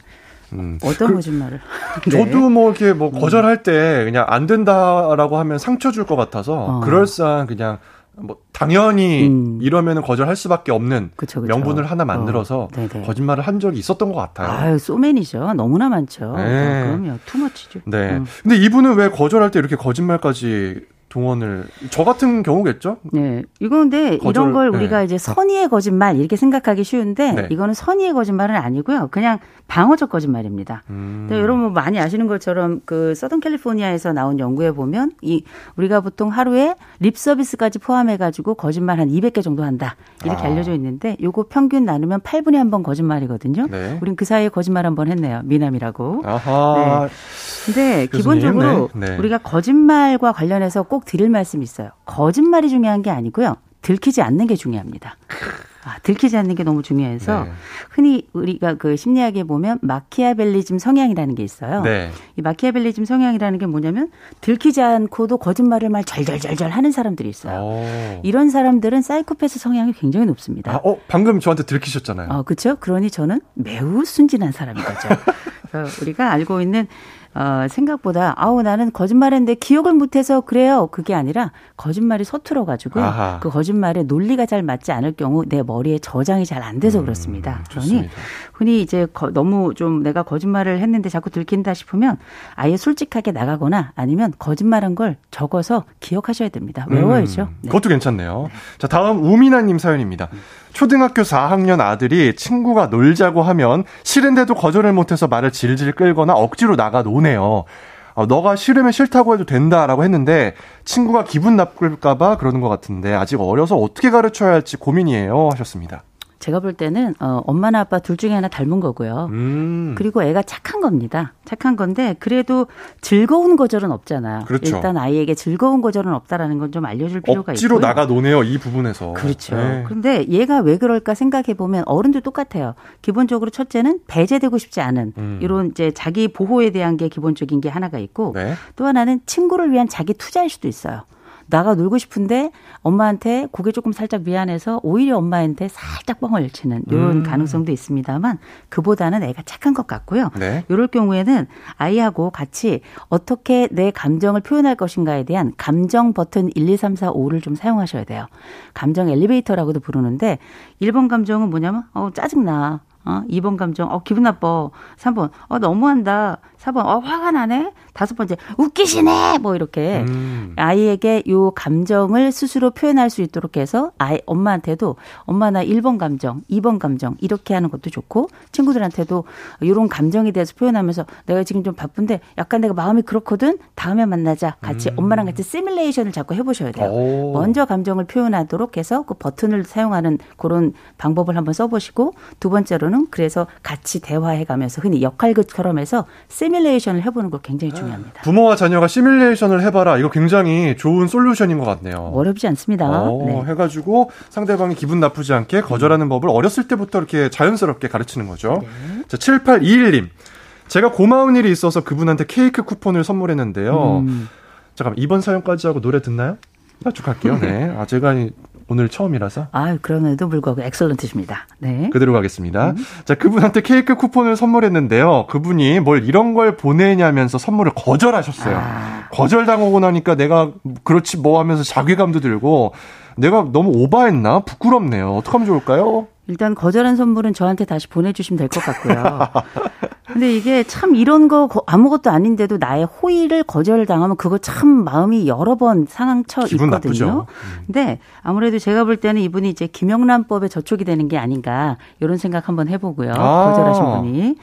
음. 어떤 그, 거짓말을? 저도 네. 뭐 이렇게 뭐 거절할 때 그냥 안 된다라고 하면 상처 줄 것 같아서 어. 그럴싸한 그냥 뭐 당연히 음. 이러면 거절할 수밖에 없는 그쵸, 그쵸. 명분을 하나 만들어서 어. 거짓말을 한 적이 있었던 것 같아요. 아유, 소맨이죠. 너무나 많죠. 네. 어, 그럼요. 투머치죠. 네. 음. 근데 이분은 왜 거절할 때 이렇게 거짓말까지 동원을 저 같은 경우겠죠? 네. 이건데 거절, 이런 걸 우리가 네. 이제 선의의 거짓말 이렇게 생각하기 쉬운데 네. 이거는 선의의 거짓말은 아니고요. 그냥 방어적 거짓말입니다. 음. 여러분 뭐 많이 아시는 것처럼 그 서던 캘리포니아에서 나온 연구에 보면 이 우리가 보통 하루에 립 서비스까지 포함해 가지고 거짓말 한 200개 정도 한다. 이렇게 아. 알려져 있는데 요거 평균 나누면 8분에 한 번 거짓말이거든요. 네. 우린 그 사이에 거짓말 한 번 했네요. 미남이라고. 아하. 네. 근데 교수님, 기본적으로 네. 네. 우리가 거짓말과 관련해서 꼭 드릴 말씀이 있어요. 거짓말이 중요한 게 아니고요. 들키지 않는 게 중요합니다. 아, 들키지 않는 게 너무 중요해서 네. 흔히 우리가 그 심리학에 보면 마키아벨리즘 성향이라는 게 있어요. 네. 이 마키아벨리즘 성향이라는 게 뭐냐면 들키지 않고도 거짓말을 말 절절절절 하는 사람들이 있어요. 오. 이런 사람들은 사이코패스 성향이 굉장히 높습니다. 아, 어, 방금 저한테 들키셨잖아요. 어, 그렇죠. 그러니 저는 매우 순진한 사람인 거죠. 우리가 알고 있는 어, 생각보다 아우 나는 거짓말했는데 기억을 못해서 그래요. 그게 아니라 거짓말이 서툴어 가지고 그 거짓말에 논리가 잘 맞지 않을 경우 내 머리에 저장이 잘 안 돼서 음, 그렇습니다. 그러니 흔히 이제 거, 너무 좀 내가 거짓말을 했는데 자꾸 들킨다 싶으면 아예 솔직하게 나가거나 아니면 거짓말한 걸 적어서 기억하셔야 됩니다. 외워야죠. 음, 네. 그것도 괜찮네요. 자 다음 우미나님 사연입니다. 초등학교 4학년 아들이 친구가 놀자고 하면 싫은데도 거절을 못해서 말을 질질 끌거나 억지로 나가 노네요. 어, 너가 싫으면 싫다고 해도 된다라고 했는데 친구가 기분 나쁠까봐 그러는 것 같은데 아직 어려서 어떻게 가르쳐야 할지 고민이에요 하셨습니다. 제가 볼 때는 어, 엄마나 아빠 둘 중에 하나 닮은 거고요. 음. 그리고 애가 착한 겁니다. 착한 건데 그래도 즐거운 거절은 없잖아요. 그렇죠. 일단 아이에게 즐거운 거절은 없다라는 건 좀 알려줄 필요가 억지로 있고요. 나가 노네요 이 부분에서. 그렇죠. 네. 그런데 얘가 왜 그럴까 생각해 보면 어른도 똑같아요. 기본적으로 첫째는 배제되고 싶지 않은 음. 이런 이제 자기 보호에 대한 게 기본적인 게 하나가 있고 네. 또 하나는 친구를 위한 자기 투자일 수도 있어요. 나가 놀고 싶은데 엄마한테 고개 조금 살짝 미안해서 오히려 엄마한테 살짝 뻥을 치는 이런 음. 가능성도 있습니다만 그보다는 애가 착한 것 같고요. 네. 이럴 경우에는 아이하고 같이 어떻게 내 감정을 표현할 것인가에 대한 감정 버튼 1, 2, 3, 4, 5를 좀 사용하셔야 돼요. 감정 엘리베이터라고도 부르는데 1번 감정은 뭐냐면 어 짜증나. 어, 2번 감정, 어, 기분 나빠. 3번, 어, 너무한다. 4번, 어, 화가 나네. 다섯 번째, 웃기시네! 뭐 이렇게 음. 아이에게 요 감정을 스스로 표현할 수 있도록 해서 아이, 엄마한테도 엄마 나 1번 감정, 2번 감정 이렇게 하는 것도 좋고 친구들한테도 요런 감정에 대해서 표현하면서 내가 지금 좀 바쁜데 약간 내가 마음이 그렇거든? 다음에 만나자. 같이 음. 엄마랑 같이 시뮬레이션을 자꾸 해보셔야 돼요. 오. 먼저 감정을 표현하도록 해서 그 버튼을 사용하는 그런 방법을 한번 써보시고 두 번째로는 그래서 같이 대화해가면서 흔히 역할극처럼 해서 시 뮬레이션을 해보는 걸 굉장히 중요합니다. 부모와 자녀가 시뮬레이션을 해봐라. 이거 굉장히 좋은 솔루션인 것 같네요. 어렵지 않습니다. 어, 네. 해가지고 상대방이 기분 나쁘지 않게 거절하는 음. 법을 어렸을 때부터 이렇게 자연스럽게 가르치는 거죠. 네. 자, 7821님. 제가 고마운 일이 있어서 그분한테 케이크 쿠폰을 선물했는데요. 음. 잠깐 이번 사연까지 하고 노래 듣나요? 쭉 할게요. 네. 아, 제가 오늘 처음이라서. 아, 그럼에도 불구하고 엑설런트십니다. 네. 그대로 가겠습니다. 음. 자, 그분한테 케이크 쿠폰을 선물했는데요. 그분이 뭘 이런 걸 보내냐면서 선물을 거절하셨어요. 아. 거절당하고 나니까 내가 그렇지 뭐 하면서 자괴감도 들고 내가 너무 오바했나? 부끄럽네요. 어떻게 하면 좋을까요? 일단 거절한 선물은 저한테 다시 보내주시면 될 것 같고요. 근데 이게 참 이런 거 아무것도 아닌데도 나의 호의를 거절당하면 그거 참 마음이 여러 번 상처 있거든요. 나쁘죠. 음. 근데 아무래도 제가 볼 때는 이분이 이제 김영란법에 저촉이 되는 게 아닌가 이런 생각 한번 해보고요. 아. 거절하신 분이.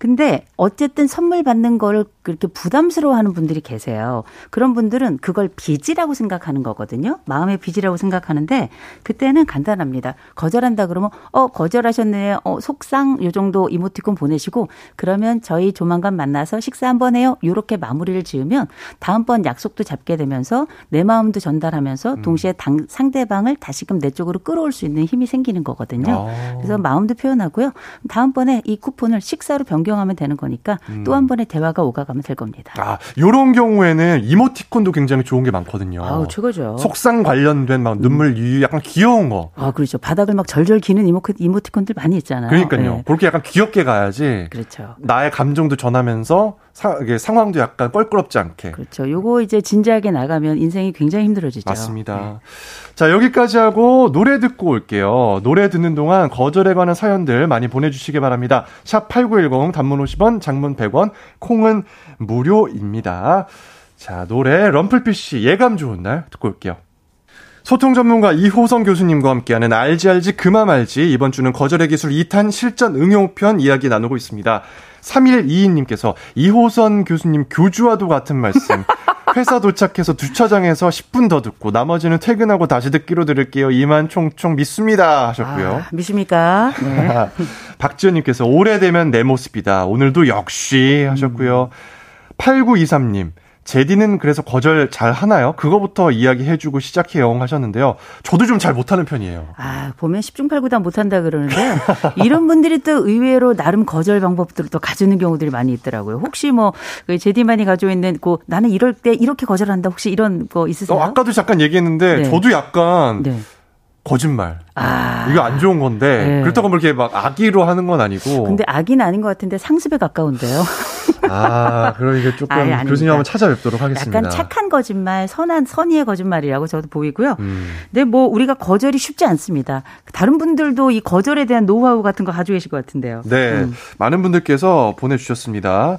근데 어쨌든 선물 받는 거를 그렇게 부담스러워하는 분들이 계세요. 그런 분들은 그걸 빚이라고 생각하는 거거든요. 마음의 빚이라고 생각하는데 그때는 간단합니다. 거절한다 그러면 어 거절하셨네요. 어 속상 요 정도 이모티콘 보내시고 그러면 저희 조만간 만나서 식사 한번 해요. 요렇게 마무리를 지으면 다음번 약속도 잡게 되면서 내 마음도 전달하면서 음. 동시에 당, 상대방을 다시금 내 쪽으로 끌어올 수 있는 힘이 생기는 거거든요. 아. 그래서 마음도 표현하고요. 다음번에 이 쿠폰을 식사로 변경 하면 되는 거니까 음. 또한 번의 대화가 오가 가면 될 겁니다. 아, 요런 경우에는 이모티콘도 굉장히 좋은 게 많거든요. 아, 최고죠. 속상 관련된 막 눈물 유유 약간 귀여운 거. 아, 그렇죠. 바닥을 막 절절 기는 이모, 이모티콘들 많이 있잖아요. 그러니까요. 네. 그렇게 약간 귀엽게 가야지. 그렇죠. 나의 감정도 전하면서 사, 상황도 약간 껄끄럽지 않게. 그렇죠. 요거 이제 진지하게 나가면 인생이 굉장히 힘들어지죠. 맞습니다. 네. 자, 여기까지 하고 노래 듣고 올게요. 노래 듣는 동안 거절에 관한 사연들 많이 보내주시기 바랍니다. 샵 8910 단문 50원, 장문 100원, 콩은 무료입니다. 자, 노래 럼플피쉬 예감 좋은 날 듣고 올게요. 소통 전문가 이호성 교수님과 함께하는 알지 알지 그만 알지 이번 주는 거절의 기술 2탄 실전 응용편 이야기 나누고 있습니다. 3122님께서 이호선 교수님 교주와도 같은 말씀. 회사 도착해서 주차장에서 10분 더 듣고 나머지는 퇴근하고 다시 듣기로 들을게요. 이만 총총 믿습니다 하셨고요. 아, 믿습니까? 네. 박지현님께서 오래되면 내 모습이다. 오늘도 역시 하셨고요. 음. 8923님 제디는 그래서 거절 잘 하나요? 그거부터 이야기해주고 시작해요 하셨는데요. 저도 좀 잘 못하는 편이에요. 아 보면 10중 8구 다 못한다 그러는데 이런 분들이 또 의외로 나름 거절 방법들을 또 가지는 경우들이 많이 있더라고요. 혹시 뭐그 제디만이 가지고 있는 그 나는 이럴 때 이렇게 거절한다 혹시 이런 거 있으세요? 어, 아까도 잠깐 얘기했는데 네. 저도 약간 네. 거짓말. 아. 이거 안 좋은 건데 네. 그렇다고 뭐 이렇게 막 악의로 하는 건 아니고. 근데 악의는 아닌 것 같은데 상습에 가까운데요. 아, 그럼 이게 조금 아니, 교수님 한번 찾아뵙도록 하겠습니다. 약간 착한 거짓말, 선한 선의의 거짓말이라고 저도 보이고요. 음. 근데 뭐 우리가 거절이 쉽지 않습니다. 다른 분들도 이 거절에 대한 노하우 같은 거 가지고 계실 것 같은데요. 네, 음. 많은 분들께서 보내주셨습니다.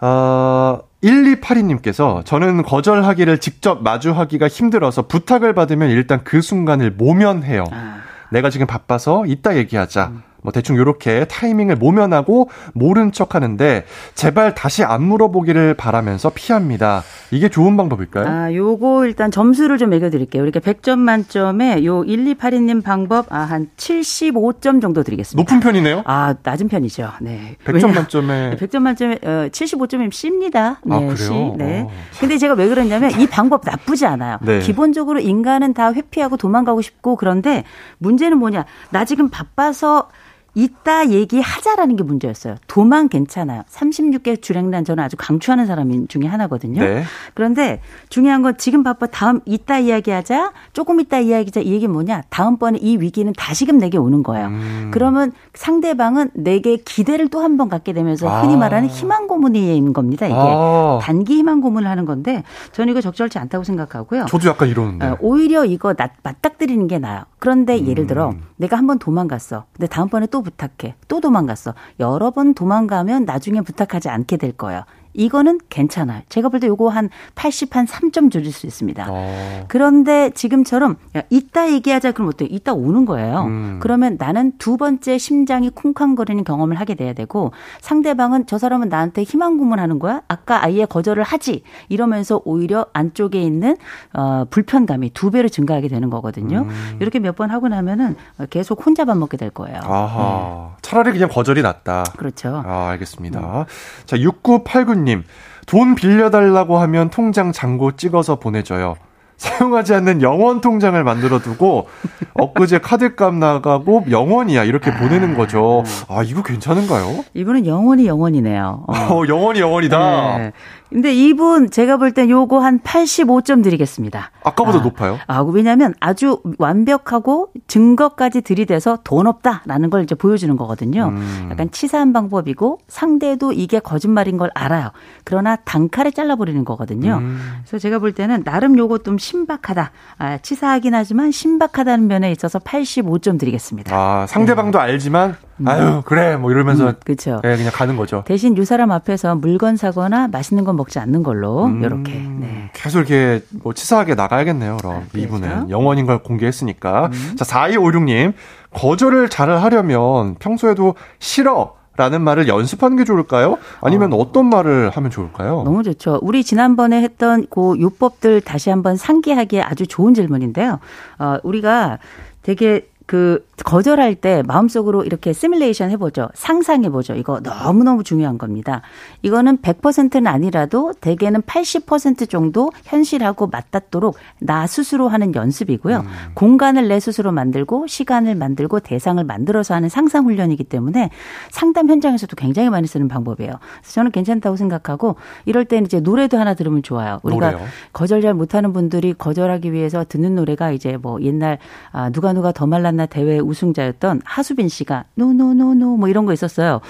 어, 1282님께서 저는 거절하기를 직접 마주하기가 힘들어서 부탁을 받으면 일단 그 순간을 모면해요. 아. 내가 지금 바빠서 이따 얘기하자. 음. 뭐 대충 요렇게 타이밍을 모면하고 모른 척 하는데 제발 다시 안 물어보기를 바라면서 피합니다. 이게 좋은 방법일까요? 아, 요거 일단 점수를 좀 매겨 드릴게요. 이렇게 100점 만점에 요 1282 님 방법 아, 한 75점 정도 드리겠습니다. 높은 편이네요? 아, 낮은 편이죠. 네. 100점 만점에 100점 만점에 어, 75점이면 C입니다. 네, 아, 그래요? C. 네. 어. 근데 제가 왜 그러냐면 이 방법 나쁘지 않아요. 네. 기본적으로 인간은 다 회피하고 도망가고 싶고 그런데 문제는 뭐냐? 나 지금 바빠서 이따 얘기하자라는 게 문제였어요. 도망 괜찮아요. 36개 주랭란 저는 아주 강추하는 사람 중에 하나거든요. 네. 그런데 중요한 건 지금 바빠 다음 이따 이야기하자 조금 이따 이야기하자 이 얘기 뭐냐 다음번에 이 위기는 다시금 내게 오는 거예요. 음. 그러면 상대방은 내게 기대를 또 한 번 갖게 되면서 아. 흔히 말하는 희망 고문인 겁니다. 이게 아. 단기 희망 고문을 하는 건데 저는 이거 적절치 않다고 생각하고요. 저도 약간 이러는데 어, 오히려 이거 맞닥뜨리는 게 나아요. 그런데 음. 예를 들어 내가 한 번 도망갔어. 근데 다음번에 또 부탁해. 또 도망갔어. 여러 번 도망가면 나중에 부탁하지 않게 될 거예요. 이거는 괜찮아요. 제가 볼 때 요거 한 80, 한 3점 줄일 수 있습니다. 어. 그런데 지금처럼, 야, 이따 얘기하자 그럼 어때요? 이따 오는 거예요. 음. 그러면 나는 두 번째 심장이 쿵쾅거리는 경험을 하게 돼야 되고 상대방은 저 사람은 나한테 희망 고문하는 거야? 아까 아예 거절을 하지. 이러면서 오히려 안쪽에 있는, 어, 불편감이 두 배로 증가하게 되는 거거든요. 음. 이렇게 몇 번 하고 나면은 계속 혼자 밥 먹게 될 거예요. 아하. 네. 차라리 그냥 거절이 낫다. 그렇죠. 아, 알겠습니다. 음. 자, 6989 님, 돈 빌려달라고 하면 통장 잔고 찍어서 보내줘요. 사용하지 않는 영원 통장을 만들어 두고 엊그제 카드값 나가고 영원이야 이렇게 아, 보내는 거죠. 아 이거 괜찮은가요? 이분은 영원히 영원이네요. 어, 어 영원히 영원이다. 네. 근데 이분 제가 볼 땐 요거 한 85점 드리겠습니다. 아까보다 아, 높아요? 아, 왜냐면 아주 완벽하고 증거까지 들이대서 돈 없다라는 걸 이제 보여주는 거거든요. 음. 약간 치사한 방법이고 상대도 이게 거짓말인 걸 알아요. 그러나 단칼에 잘라버리는 거거든요. 음. 그래서 제가 볼 때는 나름 요거 좀 신박하다. 아, 치사하긴 하지만 신박하다는 면에 있어서 85점 드리겠습니다. 아, 상대방도 네. 알지만 음. 아유 그래 뭐 이러면서 음, 그렇죠. 네, 그냥 가는 거죠. 대신 유 사람 앞에서 물건 사거나 맛있는 거 먹지 않는 걸로 음, 이렇게 네. 계속 이렇게 뭐 치사하게 나가야겠네요. 그럼 아, 이분은? 영원인 걸 공개했으니까 음. 자 4256님 거절을 잘 하려면 평소에도 싫어 라는 말을 연습하는 게 좋을까요? 아니면 어. 떤 말을 하면 좋을까요? 너무 좋죠. 우리 지난번에 했던 그 요법들 다시 한번 상기하기에 아주 좋은 질문인데요. 어, 우리가 되게 그 거절할 때 마음속으로 이렇게 시뮬레이션 해보죠. 상상해보죠. 이거 너무너무 중요한 겁니다. 이거는 100%는 아니라도 대개는 80% 정도 현실하고 맞닿도록 나 스스로 하는 연습이고요. 음. 공간을 내 스스로 만들고 시간을 만들고 대상을 만들어서 하는 상상 훈련이기 때문에 상담 현장에서도 굉장히 많이 쓰는 방법이에요. 그래서 저는 괜찮다고 생각하고 이럴 때는 이제 노래도 하나 들으면 좋아요. 우리가 노래요? 거절 잘 못하는 분들이 거절하기 위해서 듣는 노래가 이제 뭐 옛날 아, 누가 누가 더 말랐나 대회 우승자였던 하수빈 씨가 no no no no 뭐 이런 거 있었어요.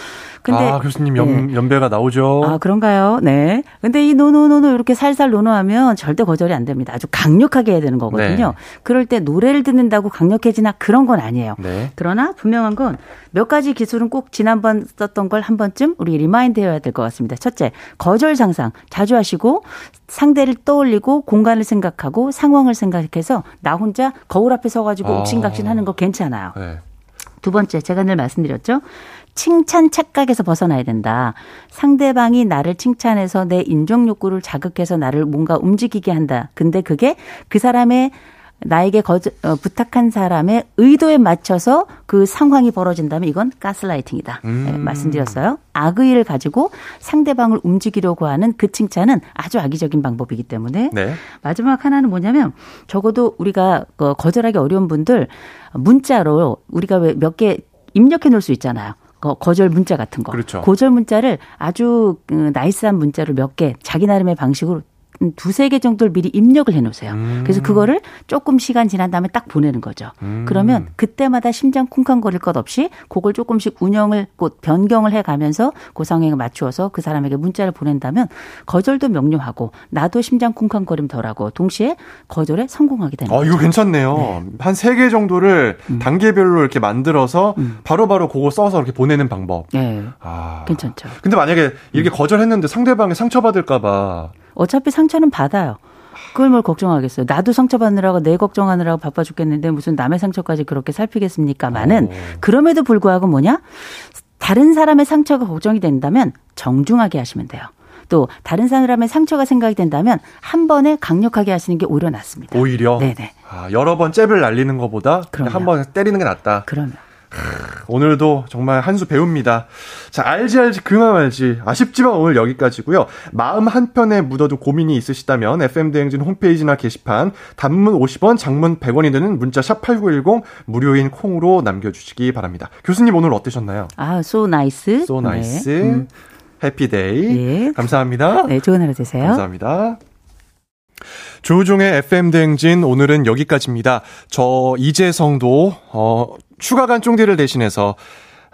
근데 아, 교수님 연, 네. 연배가 나오죠. 아, 그런가요? 네. 근데 이 no no no no 이렇게 살살 no no하면 절대 거절이 안 됩니다. 아주 강력하게 해야 되는 거거든요. 네. 그럴 때 노래를 듣는다고 강력해지나 그런 건 아니에요. 네. 그러나 분명한 건 몇 가지 기술은 꼭 지난번 썼던 걸 한 번쯤 우리 remind 해야 될 것 같습니다. 첫째, 거절 상상 자주 하시고 상대를 떠올리고 공간을 생각하고 상황을 생각해서 나 혼자 거울 앞에 서가지고 아. 옥신각신 하는 거 괜찮아요. 네. 두 번째, 제가 늘 말씀드렸죠. 칭찬 착각에서 벗어나야 된다. 상대방이 나를 칭찬해서 내 인정 욕구를 자극해서 나를 뭔가 움직이게 한다. 근데 그게 그 사람의 나에게 거, 어, 부탁한 사람의 의도에 맞춰서 그 상황이 벌어진다면 이건 가스라이팅이다. 음. 네, 말씀드렸어요. 악의를 가지고 상대방을 움직이려고 하는 그 칭찬은 아주 악의적인 방법이기 때문에 네. 마지막 하나는 뭐냐면 적어도 우리가 그 거절하기 어려운 분들 문자로 우리가 왜 몇 개 입력해 놓을 수 있잖아요. 거- 거절 문자 같은 거. 그렇죠. 거절 문자를 아주 그 나이스한 문자를 몇 개 자기 나름의 방식으로 음, 두세 개 정도를 미리 입력을 해 놓으세요. 그래서 그거를 조금 시간 지난 다음에 딱 보내는 거죠. 음. 그러면 그때마다 심장 쿵쾅거릴 것 없이 그걸 조금씩 운영을 곧 변경을 해 가면서 그 상황에 맞추어서 그 사람에게 문자를 보낸다면 거절도 명료하고 나도 심장 쿵쾅거림 덜하고 동시에 거절에 성공하게 되는 어, 이거 괜찮네요. 한세 개 정도를 음. 단계별로 이렇게 만들어서 바로 바로 그거 써서 이렇게 보내는 방법. 네. 아. 괜찮죠. 근데 만약에 이렇게 음. 거절했는데 상대방이 상처받을까봐. 어차피 상처는 받아요. 그걸 뭘 걱정하겠어요. 나도 상처받느라고 내 걱정하느라고 바빠 죽겠는데 무슨 남의 상처까지 그렇게 살피겠습니까마는 그럼에도 불구하고 뭐냐? 다른 사람의 상처가 걱정이 된다면 정중하게 하시면 돼요. 또 다른 사람의 상처가 생각이 된다면 한 번에 강력하게 하시는 게 오히려 낫습니다. 오히려. 네네. 아, 여러 번 잽을 날리는 것보다 그냥 한 번 때리는 게 낫다. 그러면. 오늘도 정말 한 수 배웁니다. 자, 알지 알지 그만 알지. 아쉽지만 오늘 여기까지고요. 마음 한편에 묻어도 고민이 있으시다면 FM 대행진 홈페이지나 게시판 단문 50원, 장문 100원이 되는 문자 샵 8910 무료인 콩으로 남겨 주시기 바랍니다. 교수님 오늘 어떠셨나요? 아, so nice. So nice. 네. 음. 해피데이. 감사합니다. 네, 좋은 하루 되세요. 감사합니다. 조우종의 FM 대행진 오늘은 여기까지입니다. 저 이재성도 어, 추가 간 쫑디를 대신해서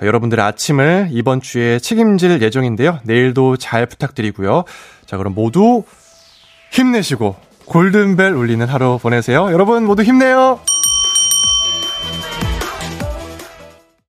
여러분들의 아침을 이번 주에 책임질 예정인데요. 내일도 잘 부탁드리고요. 자, 그럼 모두 힘내시고 골든벨 울리는 하루 보내세요. 여러분 모두 힘내요.